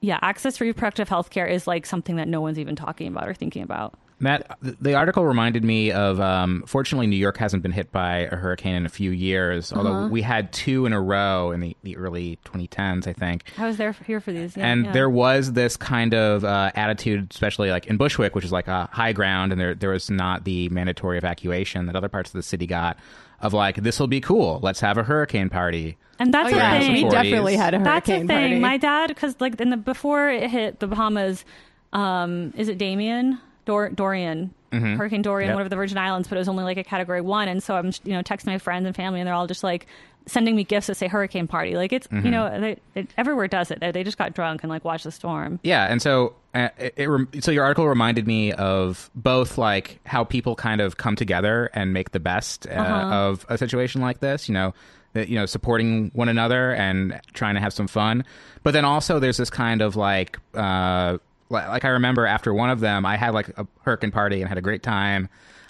yeah, access to reproductive health care is like something that no one's even talking about or thinking about. Matt, the article reminded me of. Um, fortunately, New York hasn't been hit by a hurricane in a few years, although Uh-huh. we had two in a row in the, the early 2010s, I think. I was there for, here for these. Yeah, and yeah. there was this kind of uh, attitude, especially like in Bushwick, which is like a high ground, and there there was not the mandatory evacuation that other parts of the city got. Of like, this will be cool. Let's have a hurricane party. and that's Oh the yeah, thing. we definitely had a hurricane That's a thing. party. My dad, because like in the before it hit the Bahamas, um, is it Damien Dor- Dorian? Hurricane Dorian, Yep. one of the Virgin Islands, but it was only like a Category One, and so I'm you know texting my friends and family, and they're all just like sending me gifts that say hurricane party. Like it's you know they, it, everywhere does it. They, just got drunk and like watched the storm. Yeah, and so uh, it, it so your article reminded me of both like how people kind of come together and make the best uh, Uh-huh. of a situation like this. You know, that, you know, supporting one another and trying to have some fun. But then also there's this kind of like. Uh, like I remember after one of them, I had like a hurricane party and had a great time.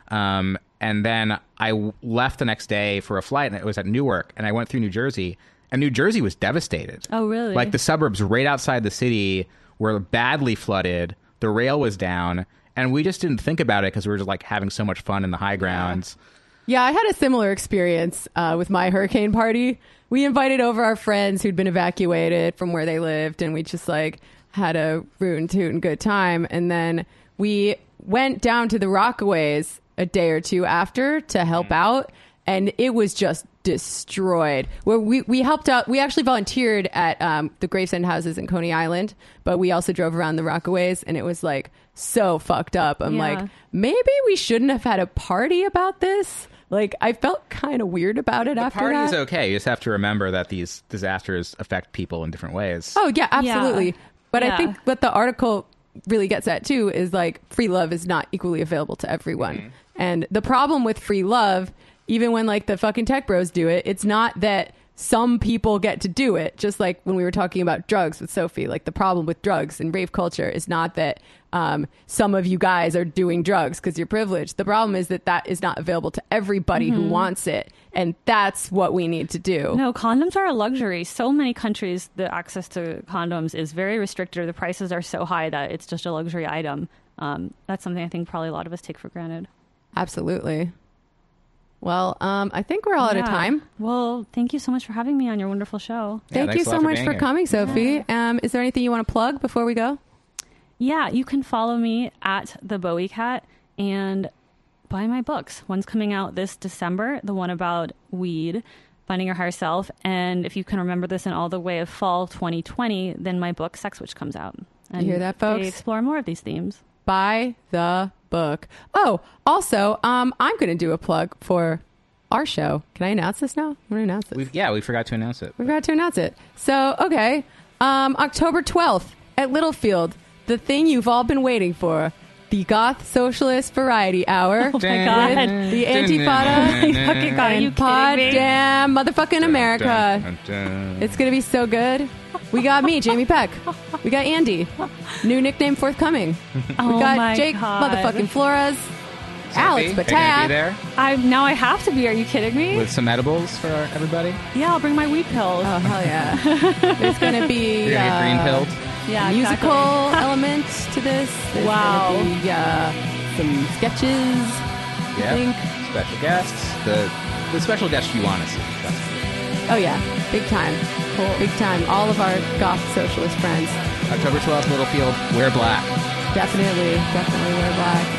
Um, and then I w- left the next day for a flight, and it was at Newark, and I went through New Jersey, and New Jersey was devastated. Oh, really? Like the suburbs right outside the city were badly flooded. The rail was down, and we just didn't think about it because we were just like having so much fun in the high grounds. Yeah, I had a similar experience uh, with my hurricane party. We invited over our friends who'd been evacuated from where they lived, and we just like had a root and toot and good time. And then we went down to the Rockaways a day or two after to help out, and it was just destroyed. Where we we helped out, we actually volunteered at um, the Gravesend houses in Coney Island, but we also drove around the Rockaways, and it was like so fucked up. I'm Yeah. like, maybe we shouldn't have had a party about this. Like, I felt kind of weird about it The after party is that. okay. You just have to remember that these disasters affect people in different ways. Oh yeah, absolutely. But I think what the article really gets at too is like free love is not equally available to everyone. Mm-hmm. And the problem with free love, even when like the fucking tech bros do it, it's not that some people get to do it. Just like when we were talking about drugs with Sophie, like the problem with drugs and rave culture is not that um, some of you guys are doing drugs because you're privileged. The problem is that that is not available to everybody Mm-hmm. who wants it, and that's what we need to do. No, condoms are a luxury. So many countries, the access to condoms is very restricted. or The prices are so high that it's just a luxury item. Um, that's something I think probably a lot of us take for granted. Absolutely. Well, um, I think we're all out of time. Well, thank you so much for having me on your wonderful show. Yeah, Thank you so lot for much for here. coming, Sophie. Um, is there anything you want to plug before we go? Yeah, you can follow me at the Bowie Cat and buy my books. One's coming out this December, the one about weed, finding your higher self. And if you can remember this in all the way of fall 2020, then my book Sex Witch comes out. And hear that, folks? They explore more of these themes. Buy the book. Oh, also, um, I'm going to do a plug for our show. Can I announce this now? I'm going to announce this. We've, yeah, we forgot to announce it. We forgot to announce it. So, okay. Um, October 12th at Littlefield, the thing you've all been waiting for. The Goth Socialist Variety Hour. Oh my God. With the Antifada fucking God, are you Pod? Damn Motherfucking America. Dun, dun, dun. It's gonna be so good. We got me, Jamie Peck. We got Andy. New nickname forthcoming. Oh We got my Jake God. motherfucking Flores. Alex Sophie, are you be there I now I have to be. Are you kidding me? with some edibles for everybody. yeah, I'll bring my weed pills. Oh hell yeah! There's gonna be You're gonna get green uh, pilled. yeah, musical exactly. element to this. There's Wow. gonna be, uh, some sketches. Yeah. Special guests. The the special guests you want to see. That's Oh yeah, big time, big time. All of our goth socialist friends. October 12th, Littlefield. Wear black. Definitely, definitely wear black.